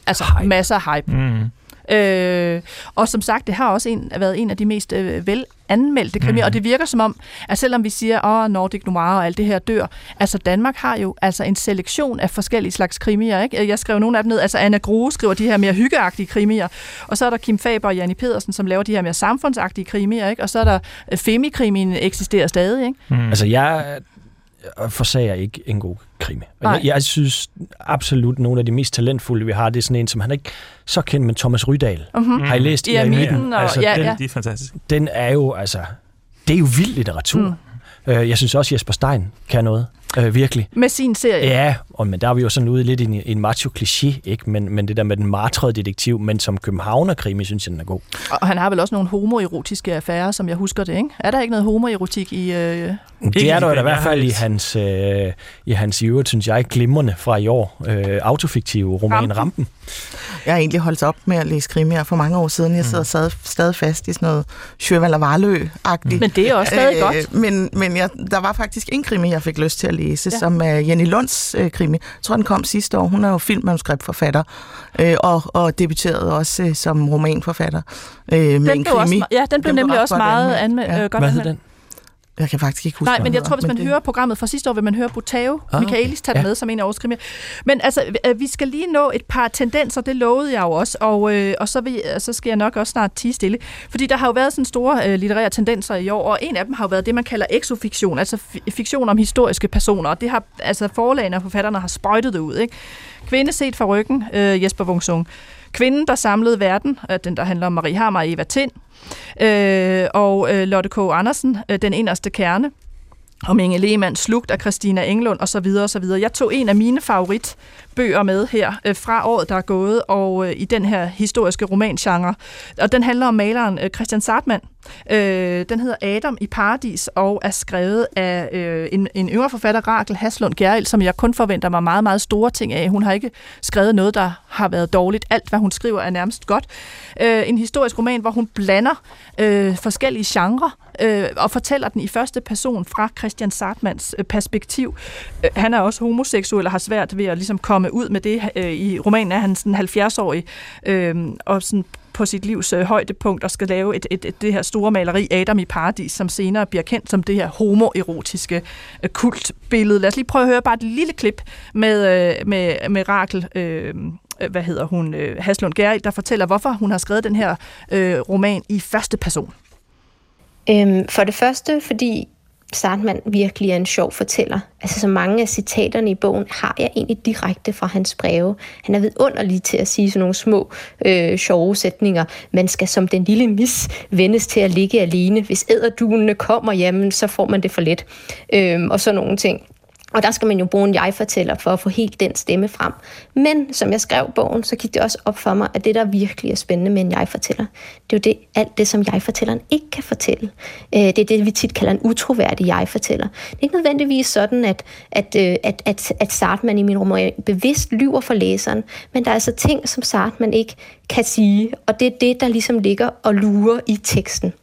altså hype. masser af hype. Mm. Øh, og som sagt, det har også en, været en af de mest øh, vel anmeldte krimier, mm. og det virker som om, at selvom vi siger, åh, oh, Nordic Noir og alt det her dør, altså Danmark har jo altså en selektion af forskellige slags krimier, ikke? Jeg skrev nogle af dem ned, altså Anna Grue skriver de her mere hyggeagtige krimier, og så er der Kim Faber og Janni Pedersen, som laver de her mere samfundsagtige krimier, ikke? Og så er der øh, Femikrimien eksisterer stadig, ikke? Mm. Altså jeg forsager ikke en god krimi. Jeg, jeg synes absolut, nogle af de mest talentfulde, vi har, det er sådan en, som han ikke så kendt, men Thomas Rydahl. Mm-hmm. Har I læst I Eremitten? Og, altså, ja, den, ja. De er fantastiske. Den er jo, altså, det er jo vild litteratur. Mm. Øh, jeg synes også, Jesper Stein kan noget. Øh, virkelig. Med sin serie? Ja, og, men der er vi jo sådan ude lidt i en, en macho-kliché, ikke? Men, men det der med den martrede detektiv, men som københavner-krimi, synes jeg, den er god. Og han har vel også nogle homoerotiske affærer, som jeg husker det, ikke? Er der ikke noget homoerotik i... Øh... Det er der i hvert fald i hans, øh, i hans i øvrigt, synes jeg, glimrende fra i år. Øh, autofiktive roman Rampen. Rampen. Jeg har egentlig holdt op med at læse krimier for mange år siden. Jeg sidder mm. sad, stadig fast i sådan noget Sjøvald og Varlø-agtigt. Men det er også stadig øh, godt. Men, men jeg, der var faktisk en krimi, jeg fik lyst til at læse, ja. som er Jenny Lunds øh, krimi. Jeg tror, den kom sidste år. Hun er jo filmmanuskriptforfatter øh, og, og debuterede også øh, som romanforfatter øh, med den en krimi. Også, ja, den blev den nemlig også meget anmeldt. Ja. Øh, godt Hvad hed den? Jeg kan faktisk ikke huske Nej, men jeg tror, hvis man det... hører programmet fra sidste år, vil man høre Butao, ah, Michaelis tage ja. med som en af årets krimier. Men altså, vi skal lige nå et par tendenser, det lovede jeg jo også, og, øh, og så, vil, så skal jeg nok også snart tige stille. Fordi der har jo været sådan store øh, litterære tendenser i år, og en af dem har jo været det, man kalder exofiktion, altså fiktion om historiske personer, og det har altså forlagene og forfatterne har sprøjtet det ud. Ikke? Kvinde set fra ryggen, øh, Jesper Wungsung. Kvinden, der samlede verden, øh, den der handler om Marie Hammer og Eva Tind, øh, og øh, Lotte K. Andersen, øh, Den inderste kerne, om Inge Lehmann, Slugt af Christina Englund osv. osv. Jeg tog en af mine favoritbøger med her øh, fra året, der er gået, og øh, i den her historiske romangenre. Og den handler om maleren øh, Christian Sartmann, Øh, den hedder Adam i Paradis og er skrevet af øh, en, en yngre forfatter, Rakel Haslund Gerald, som jeg kun forventer mig meget, meget store ting af. Hun har ikke skrevet noget, der har været dårligt. Alt, hvad hun skriver, er nærmest godt. Øh, en historisk roman, hvor hun blander øh, forskellige genrer øh, og fortæller den i første person fra Christian Sartmans øh, perspektiv. Øh, han er også homoseksuel og har svært ved at ligesom komme ud med det. Øh, I romanen er han sådan 70-årig øh, og sådan på sit livs øh, højdepunkt og skal lave et, et, et, det her store maleri Adam i Paradis, som senere bliver kendt som det her homoerotiske øh, kultbillede. Lad os lige prøve at høre bare et lille klip med, øh, med, med Rakel, øh, øh hvad hedder hun, øh, Haslund Gerrit, der fortæller, hvorfor hun har skrevet den her øh, roman i første person. Øhm, for det første, fordi Sartman virkelig er en sjov fortæller. Altså så mange af citaterne i bogen har jeg egentlig direkte fra hans breve. Han er vidunderlig til at sige sådan nogle små øh, sjove sætninger. Man skal som den lille mis vendes til at ligge alene. Hvis æderdunene kommer, jamen så får man det for let. Øh, og så nogle ting. Og der skal man jo bruge en jeg-fortæller for at få helt den stemme frem. Men som jeg skrev bogen, så gik det også op for mig, at det, der virkelig er spændende med en jeg-fortæller, det er jo det, alt det, som jeg-fortælleren ikke kan fortælle. Øh, det er det, vi tit kalder en utroværdig jeg-fortæller. Det er ikke nødvendigvis sådan, at, at, øh, at, at, at Sartman i min roman bevidst lyver for læseren, men der er altså ting, som Sartman ikke kan sige, og det er det, der ligesom ligger og lurer i teksten.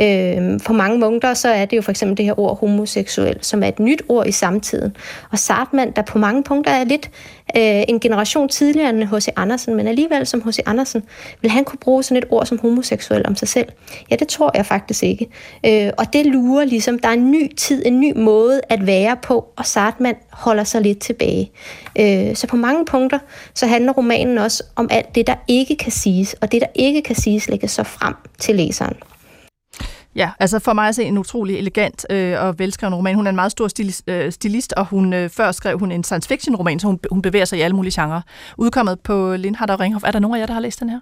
Øh, for mange munkter, så er det jo for eksempel det her ord homoseksuel, som er et nyt ord i samtiden. Og Sartman, der på mange punkter er lidt øh, en generation tidligere end H.C. Andersen, men alligevel som H.C. Andersen, vil han kunne bruge sådan et ord som homoseksuel om sig selv? Ja, det tror jeg faktisk ikke. Øh, og det lurer ligesom, der er en ny tid, en ny måde at være på, og Sartman holder sig lidt tilbage. Øh, så på mange punkter, så handler romanen også om alt det, der ikke kan siges, og det, der ikke kan siges, lægges så frem til læseren. Ja, altså for mig er det en utrolig elegant øh, og velskreven roman. Hun er en meget stor stilist, øh, stilist og hun øh, før skrev hun en science fiction roman, så hun, hun bevæger sig i alle mulige genrer. Udkommet på Lindhardt og Ringhof. Er der nogen af jer, der har læst den her?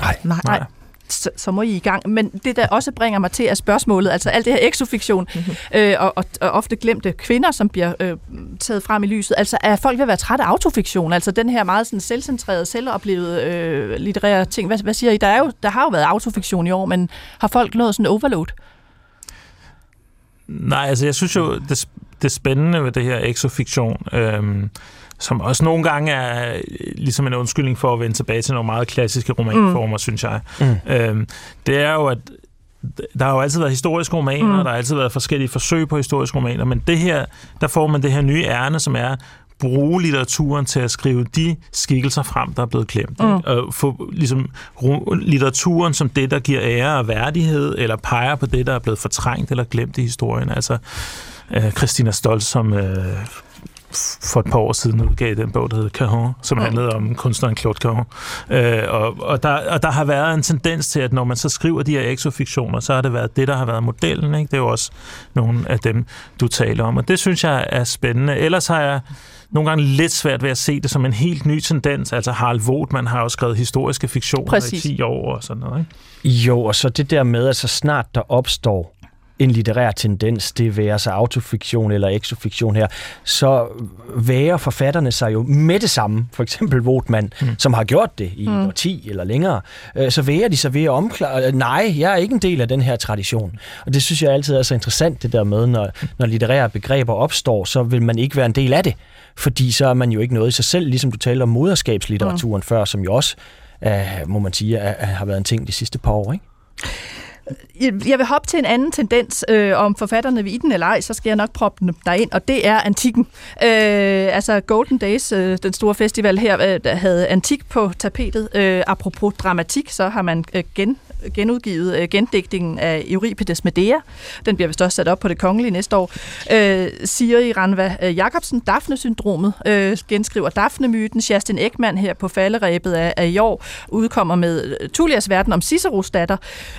Nej. Nej. Nej så, så må I i gang. Men det, der også bringer mig til, er spørgsmålet, altså alt det her exofiktion, mm-hmm. øh, og, og, og ofte glemte kvinder, som bliver øh, taget frem i lyset. Altså er folk ved at være trætte af autofiktion? Altså den her meget sådan selvcentrerede, selvoplevede øh, litterære ting. Hvad, hvad siger I? Der, er jo, der har jo været autofiktion i år, men har folk nået sådan overload? Nej, altså jeg synes jo, det, det spændende ved det her exofiktion, øh, som også nogle gange er øh, ligesom en undskyldning for at vende tilbage til nogle meget klassiske romanformer, mm. synes jeg. Mm. Øhm, det er jo, at der har jo altid været historiske romaner, mm. der har altid været forskellige forsøg på historiske romaner, men det her, der får man det her nye ærne, som er, bruge litteraturen til at skrive de skikkelser frem, der er blevet glemt. Mm. Og få ligesom, litteraturen som det, der giver ære og værdighed, eller peger på det, der er blevet fortrængt eller glemt i historien. Altså øh, Christina Stolz som øh, for et par år siden udgav den bog, der hedder Caron, som handlede om kunstneren Claude Caron. Øh, og, og, der, og der har været en tendens til, at når man så skriver de her exofiktioner, så har det været det, der har været modellen. Ikke? Det er jo også nogle af dem, du taler om. Og det synes jeg er spændende. Ellers har jeg nogle gange lidt svært ved at se det som en helt ny tendens. Altså Harald Vogt, man har jo skrevet historiske fiktioner Præcis. i 10 år og sådan noget. Ikke? Jo, og så det der med, at så snart der opstår en litterær tendens, det være sig autofiktion eller exofiktion her, så værer forfatterne sig jo med det samme, for eksempel Votman, mm. som har gjort det i mm. 10 eller længere, øh, så værer de sig ved at omklare, nej, jeg er ikke en del af den her tradition. Og det synes jeg altid er så interessant, det der med, når, når litterære begreber opstår, så vil man ikke være en del af det, fordi så er man jo ikke noget i sig selv, ligesom du talte om moderskabslitteraturen mm. før, som jo også, øh, må man sige, er, har været en ting de sidste par år, ikke? Jeg vil hoppe til en anden tendens, øh, om forfatterne vil i den eller ej, så skal jeg nok proppe den derind, og det er antikken. Øh, altså Golden Days, øh, den store festival her, øh, havde antik på tapetet. Øh, apropos dramatik, så har man øh, gen genudgivet øh, gendigtningen af Euripides Medea. Den bliver vist også sat op på det kongelige næste år. Øh, Siri Ranva øh, Jacobsen, Daphne-syndromet, øh, genskriver Daphne-myten. Justin Ekman her på falderæbet af, af i år udkommer med øh, Tullias verden om Ciceros datter.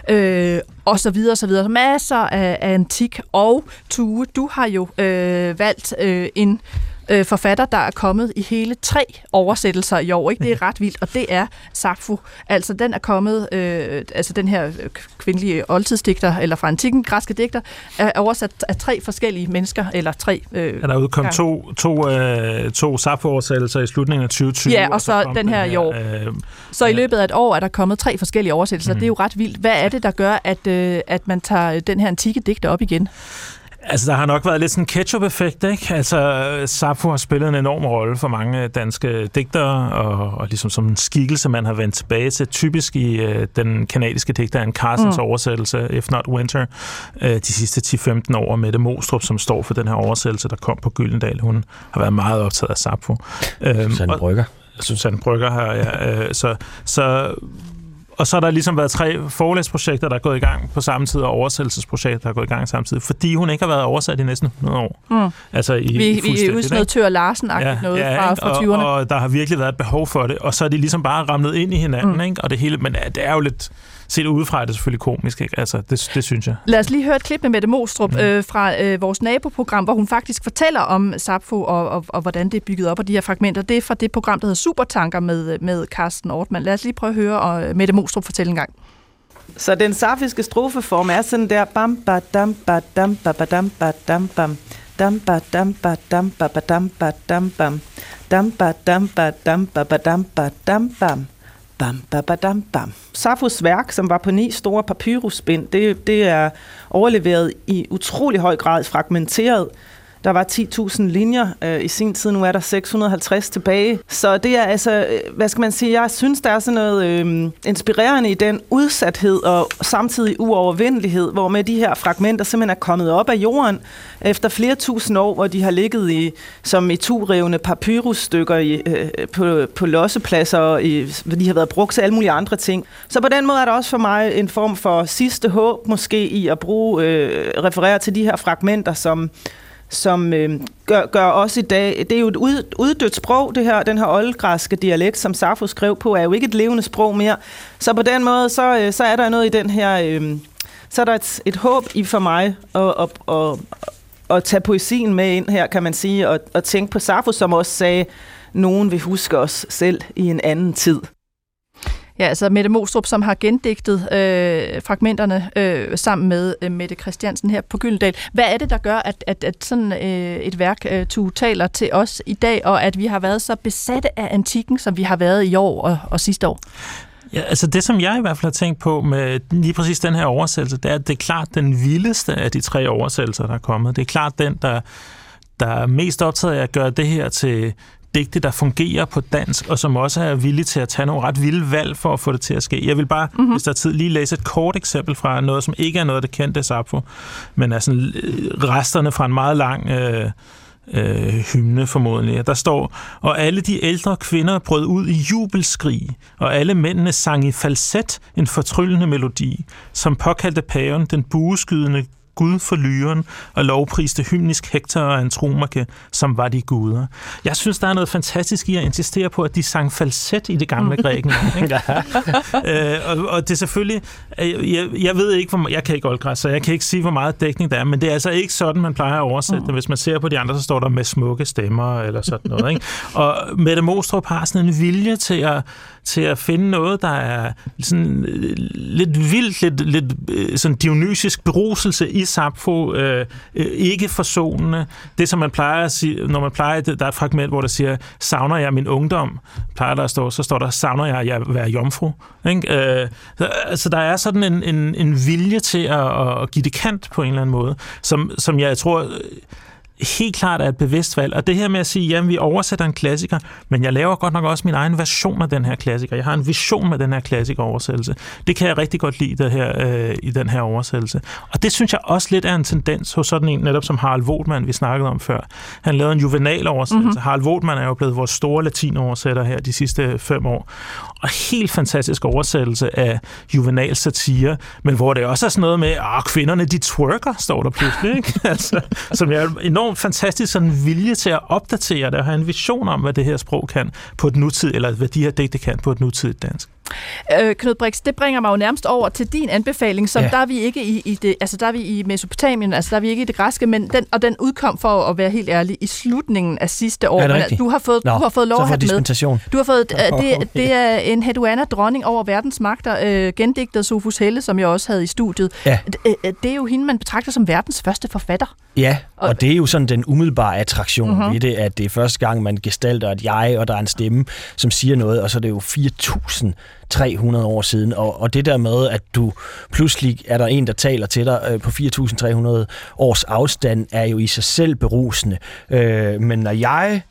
Øh, og så videre, og så videre. Masser af, af antik. Og Tue, du har jo øh, valgt øh, en øh, forfatter, der er kommet i hele tre oversættelser i år. Ikke? Det er ret vildt, og det er Sappho. Altså, den er kommet, øh, altså den her kvindelige oldtidsdigter, eller fra antikken græske digter, er oversat af tre forskellige mennesker, eller tre... Øh, er der udkommet to, to, øh, to Sappho-oversættelser i slutningen af 2020? Ja, og, og så, så den her i år. Øh, så i løbet af et år er der kommet tre forskellige oversættelser. Mm. Det er jo ret vildt. Hvad er det, der gør, at, øh, at man tager den her antikke digter op igen? Altså, der har nok været lidt sådan en ketchup-effekt, ikke? Altså, Sappho har spillet en enorm rolle for mange danske digtere, og, og ligesom som en skikkelse, man har vendt tilbage til, typisk i uh, den kanadiske digter Anne Carsons mm. oversættelse, If Not Winter, uh, de sidste 10-15 år, med det Mostrup, som står for den her oversættelse, der kom på Gyldendal. Hun har været meget optaget af Sappho. Susanne Brygger. Susanne Brygger her, ja. Uh, så, så og så har der ligesom været tre forlæsprojekter, der er gået i gang på samme tid, og oversættelsesprojekter, der er gået i gang samtidig, fordi hun ikke har været oversat i næsten 100 år. Mm. Altså i, vi, vi noget Tør larsen ja, noget ja, fra, fra 20'erne. Og, og der har virkelig været et behov for det, og så er de ligesom bare ramlet ind i hinanden, mm. ikke? og det hele, men det er jo lidt set udefra er det selvfølgelig komisk, ikke? Altså, det, det synes jeg. Lad os lige høre et klip med Mette Mostrup mm. øh, fra øh, vores naboprogram, hvor hun faktisk fortæller om Sappho og, og, og hvordan det er bygget op, og de her fragmenter. Det er fra det program, der hedder Supertanker med, med Carsten Ortmann. Lad os lige prøve at høre og Mette Mostrup fortælle en gang. Så den safiske strofeform er sådan der bam ba dam ba dam ba ba dam ba dam bam dam ba dam ba dam ba ba dam ba dam bam dam ba dam ba dam ba ba dam ba dam bam Bam, bam, bam, bam. Safos værk, som var på ni store papyrusbind, det, det er overleveret i utrolig høj grad fragmenteret der var 10.000 linjer øh, i sin tid, nu er der 650 tilbage. Så det er altså, øh, hvad skal man sige, jeg synes, der er sådan noget øh, inspirerende i den udsathed og samtidig uovervindelighed, hvor med de her fragmenter simpelthen er kommet op af jorden efter flere tusind år, hvor de har ligget i, som i turevne papyrusstykker i, øh, på, på lossepladser, og i, de har været brugt til alle mulige andre ting. Så på den måde er der også for mig en form for sidste håb måske i at bruge, øh, referere til de her fragmenter, som som øh, gør, gør også i dag, det er jo et ud, uddødt sprog, det her, den her oldgræske dialekt, som Safo skrev på, er jo ikke et levende sprog mere. Så på den måde, så, øh, så er der noget i den her, øh, så er der et, et håb i for mig at, at, at, at tage poesien med ind her, kan man sige, og, og tænke på Safo, som også sagde, nogen vil huske os selv i en anden tid. Ja, altså Mette Mostrup, som har gendigtet øh, fragmenterne øh, sammen med øh, Mette Christiansen her på Gyldendal. Hvad er det, der gør, at, at, at sådan øh, et værk øh, tu taler til os i dag, og at vi har været så besatte af antikken, som vi har været i år og, og sidste år? Ja, altså det, som jeg i hvert fald har tænkt på med lige præcis den her oversættelse, det er, at det er klart den vildeste af de tre oversættelser, der er kommet. Det er klart den, der, der er mest optaget af at gøre det her til digte, der fungerer på dansk, og som også er villige til at tage nogle ret vilde valg for at få det til at ske. Jeg vil bare, mm-hmm. hvis der er tid, lige læse et kort eksempel fra noget, som ikke er noget, det kendte Sappho, men er sådan øh, resterne fra en meget lang... Øh, øh, hymne formodentlig. Der står, og alle de ældre kvinder brød ud i jubelskrig, og alle mændene sang i falset en fortryllende melodi, som påkaldte paven den bueskydende Gud for lyren og lovpriste hymnisk Hector og Antromake, som var de guder. Jeg synes, der er noget fantastisk i at insistere på, at de sang falset i det gamle Grækenland. øh, og, og det er selvfølgelig... Øh, jeg, jeg ved ikke, hvor, jeg kan ikke oldgræs, så jeg kan ikke sige, hvor meget dækning der er, men det er altså ikke sådan, man plejer at oversætte det. Hvis man ser på de andre, så står der med smukke stemmer eller sådan noget. Ikke? Og Mette Mostrup har sådan en vilje til at til at finde noget, der er sådan øh, lidt vildt, lidt, lidt øh, sådan dionysisk beruselse i Sapfo, øh, øh, ikke forsonende. Det, som man plejer at sige, når man plejer, der er et fragment, hvor der siger, savner jeg min ungdom, plejer der at stå, så står der, savner jeg at være jomfru. Ikke? Øh, så, altså, der er sådan en, en, en vilje til at, at give det kant på en eller anden måde, som, som jeg tror helt klart er et bevidst valg. Og det her med at sige, jamen vi oversætter en klassiker, men jeg laver godt nok også min egen version af den her klassiker. Jeg har en vision med den her klassikeroversættelse. Det kan jeg rigtig godt lide det her, øh, i den her oversættelse. Og det synes jeg også lidt er en tendens hos sådan en, netop som Harald Wotman, vi snakkede om før. Han lavede en juvenal oversættelse. Mm-hmm. Harald Wotman er jo blevet vores store latinoversætter her de sidste fem år. Og helt fantastisk oversættelse af juvenal satire, men hvor det også er sådan noget med, at kvinderne de twerker, står der pludselig. Ikke? altså, som jeg er enormt enormt fantastisk sådan vilje til at opdatere det og have en vision om, hvad det her sprog kan på et nutid, eller hvad de her digte kan på et nutidigt dansk. Øh, Knud Brix, det bringer mig jo nærmest over til din anbefaling, som ja. der er vi ikke i, i det, altså der er vi i Mesopotamien, altså der er vi ikke i det græske, men den, og den udkom for at være helt ærlig i slutningen af sidste år. Er det men, du har fået, Nå, du har fået lov at have med. Du har fået, uh, det, det er en Heduana dronning over verdens magter, uh, gendigtet Sofus Helle, som jeg også havde i studiet. Ja. Det, uh, det er jo hende, man betragter som verdens første forfatter. Ja, og, og det er jo sådan den umiddelbare attraktion uh-huh. ved det, at det er første gang, man gestalter et jeg, og der er en stemme, som siger noget, og så er det jo 4.000 300 år siden. Og, og det der med, at du pludselig er der en, der taler til dig øh, på 4.300 års afstand, er jo i sig selv berusende. Øh, men når jeg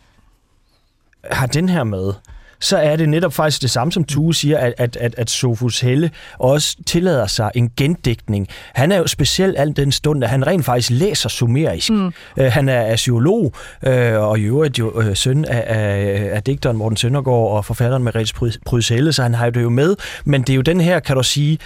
har den her med, så er det netop faktisk det samme, som Tue siger, at, at, at, at Sofus Helle også tillader sig en gendækning. Han er jo speciel al den stund, at han rent faktisk læser sumerisk. Mm. Uh, han er asiolog, uh, og i øvrigt jo uh, søn af, af, af digteren Morten Søndergaard og forfatteren Merete Pryds Helle, så han har jo det jo med. Men det er jo den her, kan du sige,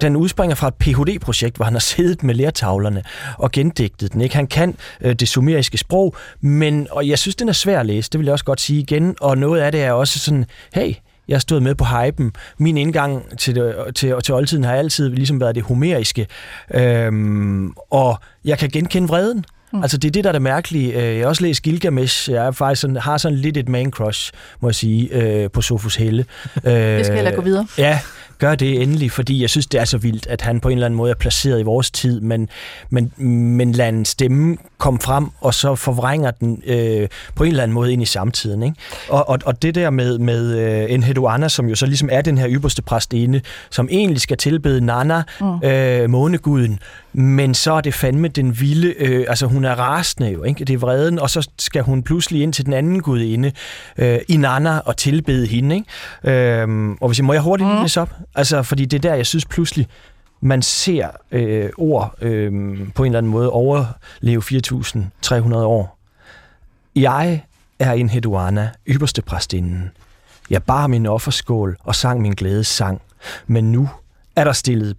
den udspringer fra et Ph.D.-projekt, hvor han har siddet med lærtavlerne og gendigtet den. Ikke? Han kan øh, det sumeriske sprog, men og jeg synes, den er svær at læse, det vil jeg også godt sige igen. Og noget af det er også sådan, hey, jeg stået med på hypen. Min indgang til, det, til, til oldtiden har altid ligesom været det homeriske. Øhm, og jeg kan genkende vreden. Mm. Altså det er det, der er det mærkelige. Øh, jeg har også læst Gilgamesh. Jeg er faktisk sådan, har sådan lidt et man crush, må jeg sige, øh, på Sofus Helle. det skal jeg gå videre. Ja, gør det endelig, fordi jeg synes, det er så vildt, at han på en eller anden måde er placeret i vores tid, men, men, men lader en stemme komme frem, og så forvrænger den øh, på en eller anden måde ind i samtiden. Ikke? Og, og, og det der med, med øh, Enhedu Anna, som jo så ligesom er den her ypperste præstinde, som egentlig skal tilbede Nana, mm. øh, måneguden, men så er det fandme den vilde, øh, altså hun er rasende jo, ikke? det er vreden, og så skal hun pludselig ind til den anden gudinde, øh, Inanna, og tilbede hende. Ikke? Øh, og hvis jeg må jeg hurtigt mm. læse op, altså fordi det er der, jeg synes pludselig, man ser øh, ord øh, på en eller anden måde overleve 4.300 år. Jeg er en Heduana, ypperste præstinden. Jeg bar min offerskål og sang min glædes sang, men nu er der stillet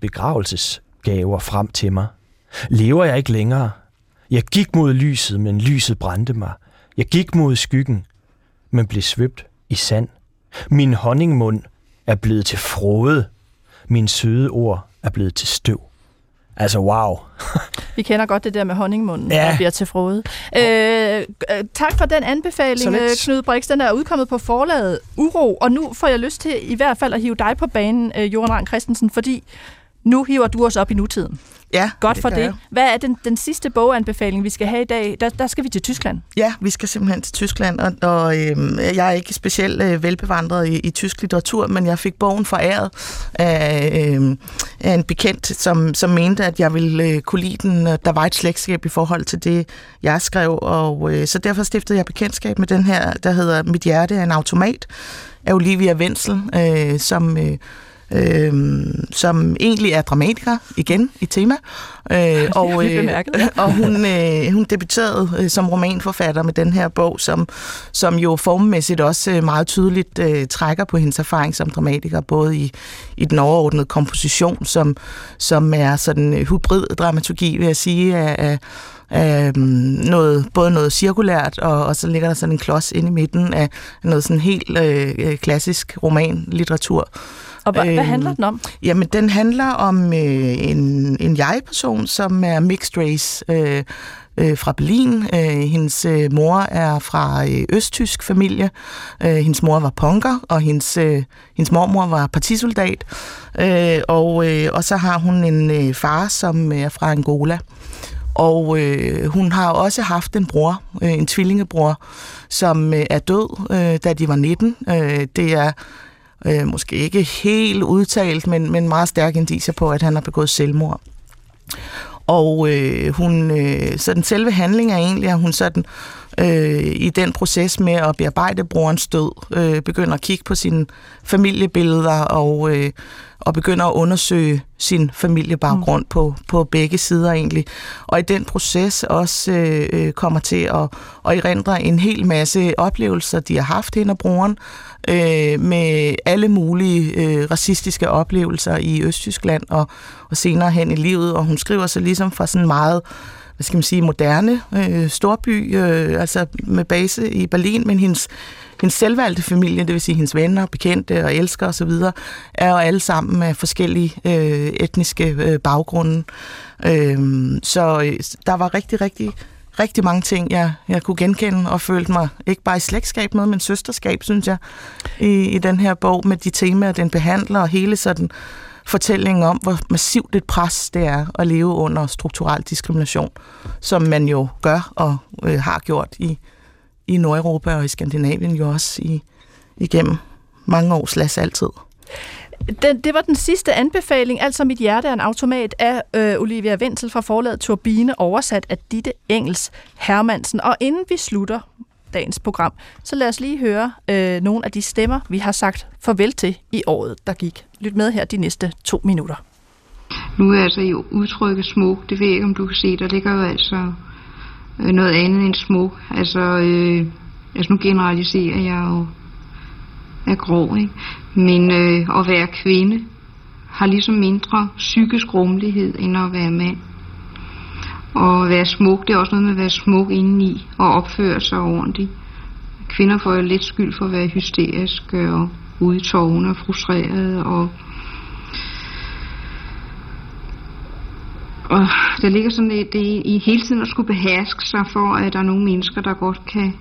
begravelsesgaver frem til mig. Lever jeg ikke længere? Jeg gik mod lyset, men lyset brændte mig. Jeg gik mod skyggen, men blev svøbt i sand. Min honningmund er blevet til frode. Min søde ord er blevet til støv. Altså, wow. Vi kender godt det der med honningmunden, ja. der bliver til frode. Øh, øh, tak for den anbefaling, øh, Knud Brix. Den er udkommet på forlaget Uro, og nu får jeg lyst til i hvert fald at hive dig på banen, øh, Johan Rang Christensen, fordi nu hiver du os op i nutiden. Ja, Godt for det. det. Hvad er den, den sidste boganbefaling, vi skal have i dag? Der, der skal vi til Tyskland. Ja, vi skal simpelthen til Tyskland, og, og øh, jeg er ikke specielt øh, velbevandret i, i tysk litteratur, men jeg fik bogen foræret af, øh, af en bekendt, som, som mente, at jeg ville øh, kunne lide den. Der var et slægtskab i forhold til det, jeg skrev, og øh, så derfor stiftede jeg bekendtskab med den her, der hedder Mit hjerte er en automat, af Olivia Wenzel, øh, som... Øh, øh, som egentlig er dramatiker igen i tema. Øh, og, øh, og hun, øh, hun debuterede øh, som romanforfatter med den her bog, som, som jo formmæssigt også øh, meget tydeligt øh, trækker på hendes erfaring som dramatiker, både i, i den overordnede komposition, som, som er sådan øh, hybrid dramaturgi, vil jeg sige, af, af øh, noget, både noget cirkulært, og, og så ligger der sådan en klods ind i midten af noget sådan helt øh, klassisk romanlitteratur. Og hvad, øh, hvad handler den om? Jamen, den handler om øh, en, en jeg-person, som er mixed race øh, øh, fra Berlin. Øh, hendes øh, mor er fra øh, østtysk familie. Øh, hendes mor var punker, og hendes, øh, hendes mormor var partisoldat. Øh, og, øh, og så har hun en øh, far, som er fra Angola. Og øh, hun har også haft en bror, øh, en tvillingebror, som øh, er død, øh, da de var 19. Øh, det er øh, måske ikke helt udtalt, men, men meget stærk indicier på, at han har begået selvmord. Og øh, hun, øh, så den selve handling er egentlig, at hun sådan øh, i den proces med at bearbejde brorens død, øh, begynder at kigge på sine familiebilleder og, øh, og begynder at undersøge sin familiebaggrund mm. på, på begge sider egentlig. Og i den proces også øh, øh kommer til at, at erindre en hel masse oplevelser, de har haft hende og broren, øh, med alle mulige øh, racistiske oplevelser i Østtyskland og, og senere hen i livet. Og hun skriver så ligesom fra sådan meget hvad skal man sige, moderne øh, storby, øh, altså med base i Berlin, men hendes, hendes selvvalgte familie, det vil sige hendes venner, bekendte og elskere osv., er jo alle sammen af forskellige øh, etniske øh, baggrunde. Øh, så øh, der var rigtig, rigtig rigtig mange ting, jeg, jeg kunne genkende og følte mig ikke bare i slægtskab med, men søsterskab, synes jeg, i, i den her bog med de temaer, den behandler, og hele sådan fortællingen om, hvor massivt et pres det er at leve under strukturel diskrimination, som man jo gør og øh, har gjort i, i Nordeuropa og i Skandinavien jo også i, igennem mange år slags altid. Den, det var den sidste anbefaling, altså Mit hjerte er en automat af øh, Olivia Wenzel fra forlaget Turbine, oversat af Ditte Engels Hermansen. Og inden vi slutter dagens program, så lad os lige høre øh, nogle af de stemmer, vi har sagt farvel til i året, der gik. Lyt med her de næste to minutter. Nu er altså jo udtrykket smuk, det ved jeg ikke, om du kan se, der ligger jo altså øh, noget andet end smuk. Altså, øh, altså nu generaliserer jeg jo er grov, ikke? Men øh, at være kvinde har ligesom mindre psykisk rummelighed end at være mand. Og at være smuk, det er også noget med at være smuk indeni og opføre sig ordentligt. Kvinder får jo lidt skyld for at være hysteriske og ude i tårne og frustrerede og og der ligger sådan det, det i hele tiden at skulle beherske sig for, at der er nogle mennesker, der godt kan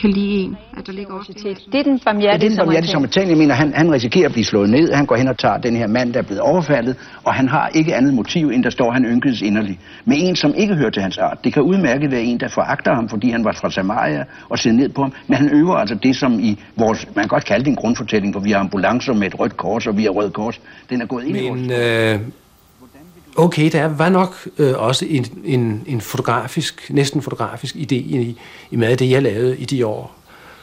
kan lide en. At der ligger også det, det er den barmhjertige ja, det er den samaritan. Jeg mener, han, han risikerer at blive slået ned. Han går hen og tager den her mand, der er blevet overfaldet, og han har ikke andet motiv, end der står, han ynkedes inderligt. Med en, som ikke hører til hans art. Det kan udmærket være en, der foragter ham, fordi han var fra Samaria og ser ned på ham. Men han øver altså det, som i vores, man kan godt kalde det en grundfortælling, for vi har ambulancer med et rødt kors, og vi har rød kors. Den er gået ind Men, i vores... Øh Okay, der var nok øh, også en, en, en fotografisk, næsten fotografisk idé i, i meget af det, jeg lavede i de år.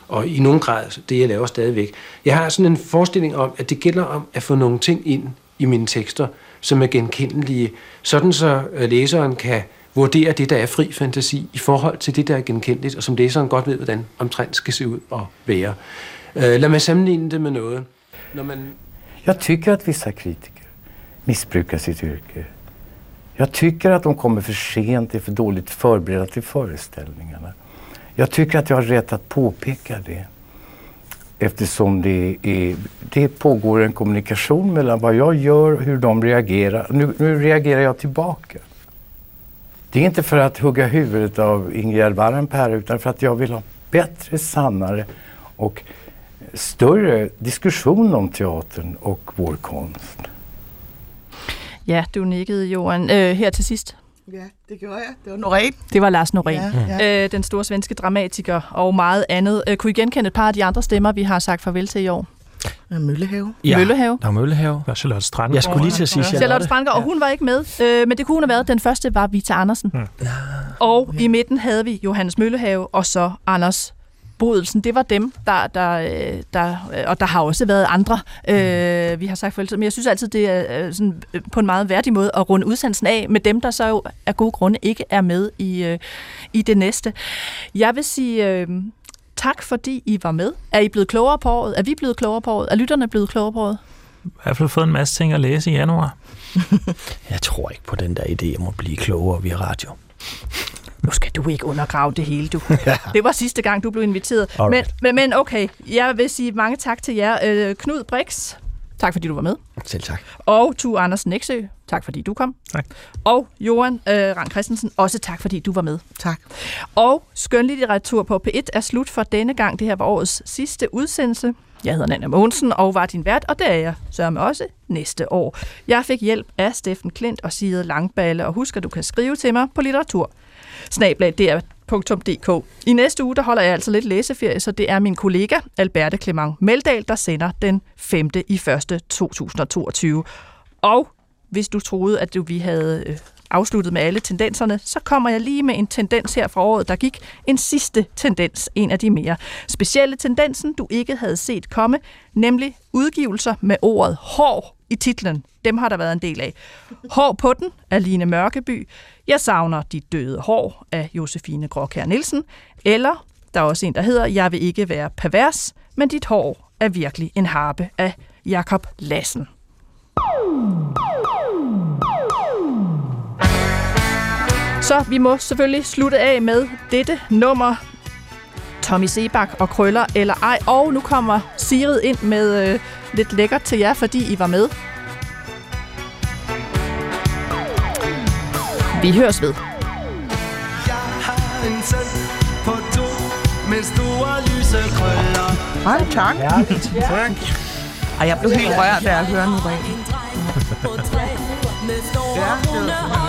Og i nogen grad det, jeg laver stadigvæk. Jeg har sådan en forestilling om, at det gælder om at få nogle ting ind i mine tekster, som er genkendelige, sådan så øh, læseren kan vurdere det, der er fri fantasi, i forhold til det, der er genkendeligt, og som læseren godt ved, hvordan omtrent skal se ud og være. Øh, lad mig sammenligne det med noget. Når man... Jeg tycker at visse kritikere misbruger sit yrke. Jag tycker att de kommer för sent, är för dåligt förberedda till föreställningarna. Jag tycker att jag har rätt att påpeka det. Eftersom det, är, det pågår en kommunikation mellan vad jag gör och hur de reagerar. Nu, nu reagerar jag tillbaka. Det är inte för att hugga huvudet av Ingegerd Warenperä utan för att jag vill ha bättre, sannare och större diskussion om teatern och vår konst. Ja, du nikkede, Johan. Øh, her til sidst. Ja, det gjorde jeg. Det var Norén. Det var Lars Norén, ja, ja. Øh, den store svenske dramatiker og meget andet. Øh, kunne I genkende et par af de andre stemmer, vi har sagt farvel til i år? Møllehave. Ja, Møllehave. Der var Møllehave. Der er Charlotte Strandgaard. Jeg skulle lige til at sige Charlotte. Charlotte Strandgaard, og hun var ikke med, øh, men det kunne have været, den første var Vita Andersen. Hmm. Og i midten havde vi Johannes Møllehave, og så Anders forbrydelsen, det var dem, der, der, øh, der og der har også været andre, øh, vi har sagt forældre, men jeg synes altid, det er øh, sådan, på en meget værdig måde at runde udsendelsen af med dem, der så jo af gode grunde ikke er med i, øh, i det næste. Jeg vil sige øh, tak, fordi I var med. Er I blevet klogere på året? Er vi blevet klogere på året? Er lytterne blevet klogere på året? I hvert fald fået en masse ting at læse i januar. jeg tror ikke på den der idé om at blive klogere via radio. Nu skal du ikke undergrave det hele, du. ja. Det var sidste gang, du blev inviteret. Men, men, men okay, jeg vil sige mange tak til jer. Øh, Knud Brix, tak fordi du var med. Selv tak. Og Tu Anders Nexø, tak fordi du kom. Tak. Og Johan øh, Rang Christensen, også tak fordi du var med. Tak. Og skønlitteratur på P1 er slut for denne gang. Det her var årets sidste udsendelse. Jeg hedder Nana Mogensen og var din vært, og det er jeg sørger også næste år. Jeg fik hjælp af Steffen Klint og Side Langballe, og husk, at du kan skrive til mig på litteratur snablag.dr.dk. I næste uge, der holder jeg altså lidt læseferie, så det er min kollega Alberte Clement Meldal, der sender den 5. i 1. 2022. Og hvis du troede, at du, vi havde øh, afsluttet med alle tendenserne, så kommer jeg lige med en tendens her fra året, der gik. En sidste tendens, en af de mere specielle tendensen, du ikke havde set komme, nemlig udgivelser med ordet hår i titlen. Dem har der været en del af. Hår på den af Line Mørkeby. Jeg savner de døde hår af Josefine Gråkær Nielsen. Eller der er også en, der hedder Jeg vil ikke være pervers, men dit hår er virkelig en harpe af Jakob Lassen. Så vi må selvfølgelig slutte af med dette nummer. Tommy Sebak og Krøller eller ej. Og nu kommer Sirid ind med øh, lidt lækkert til jer, fordi I var med. Vi høres ved. Jeg har en søn på to med store lyse krøller. Hej, tak. Ja, tak. Og jeg blev helt rørt, da jeg hørte nu rent. ja, det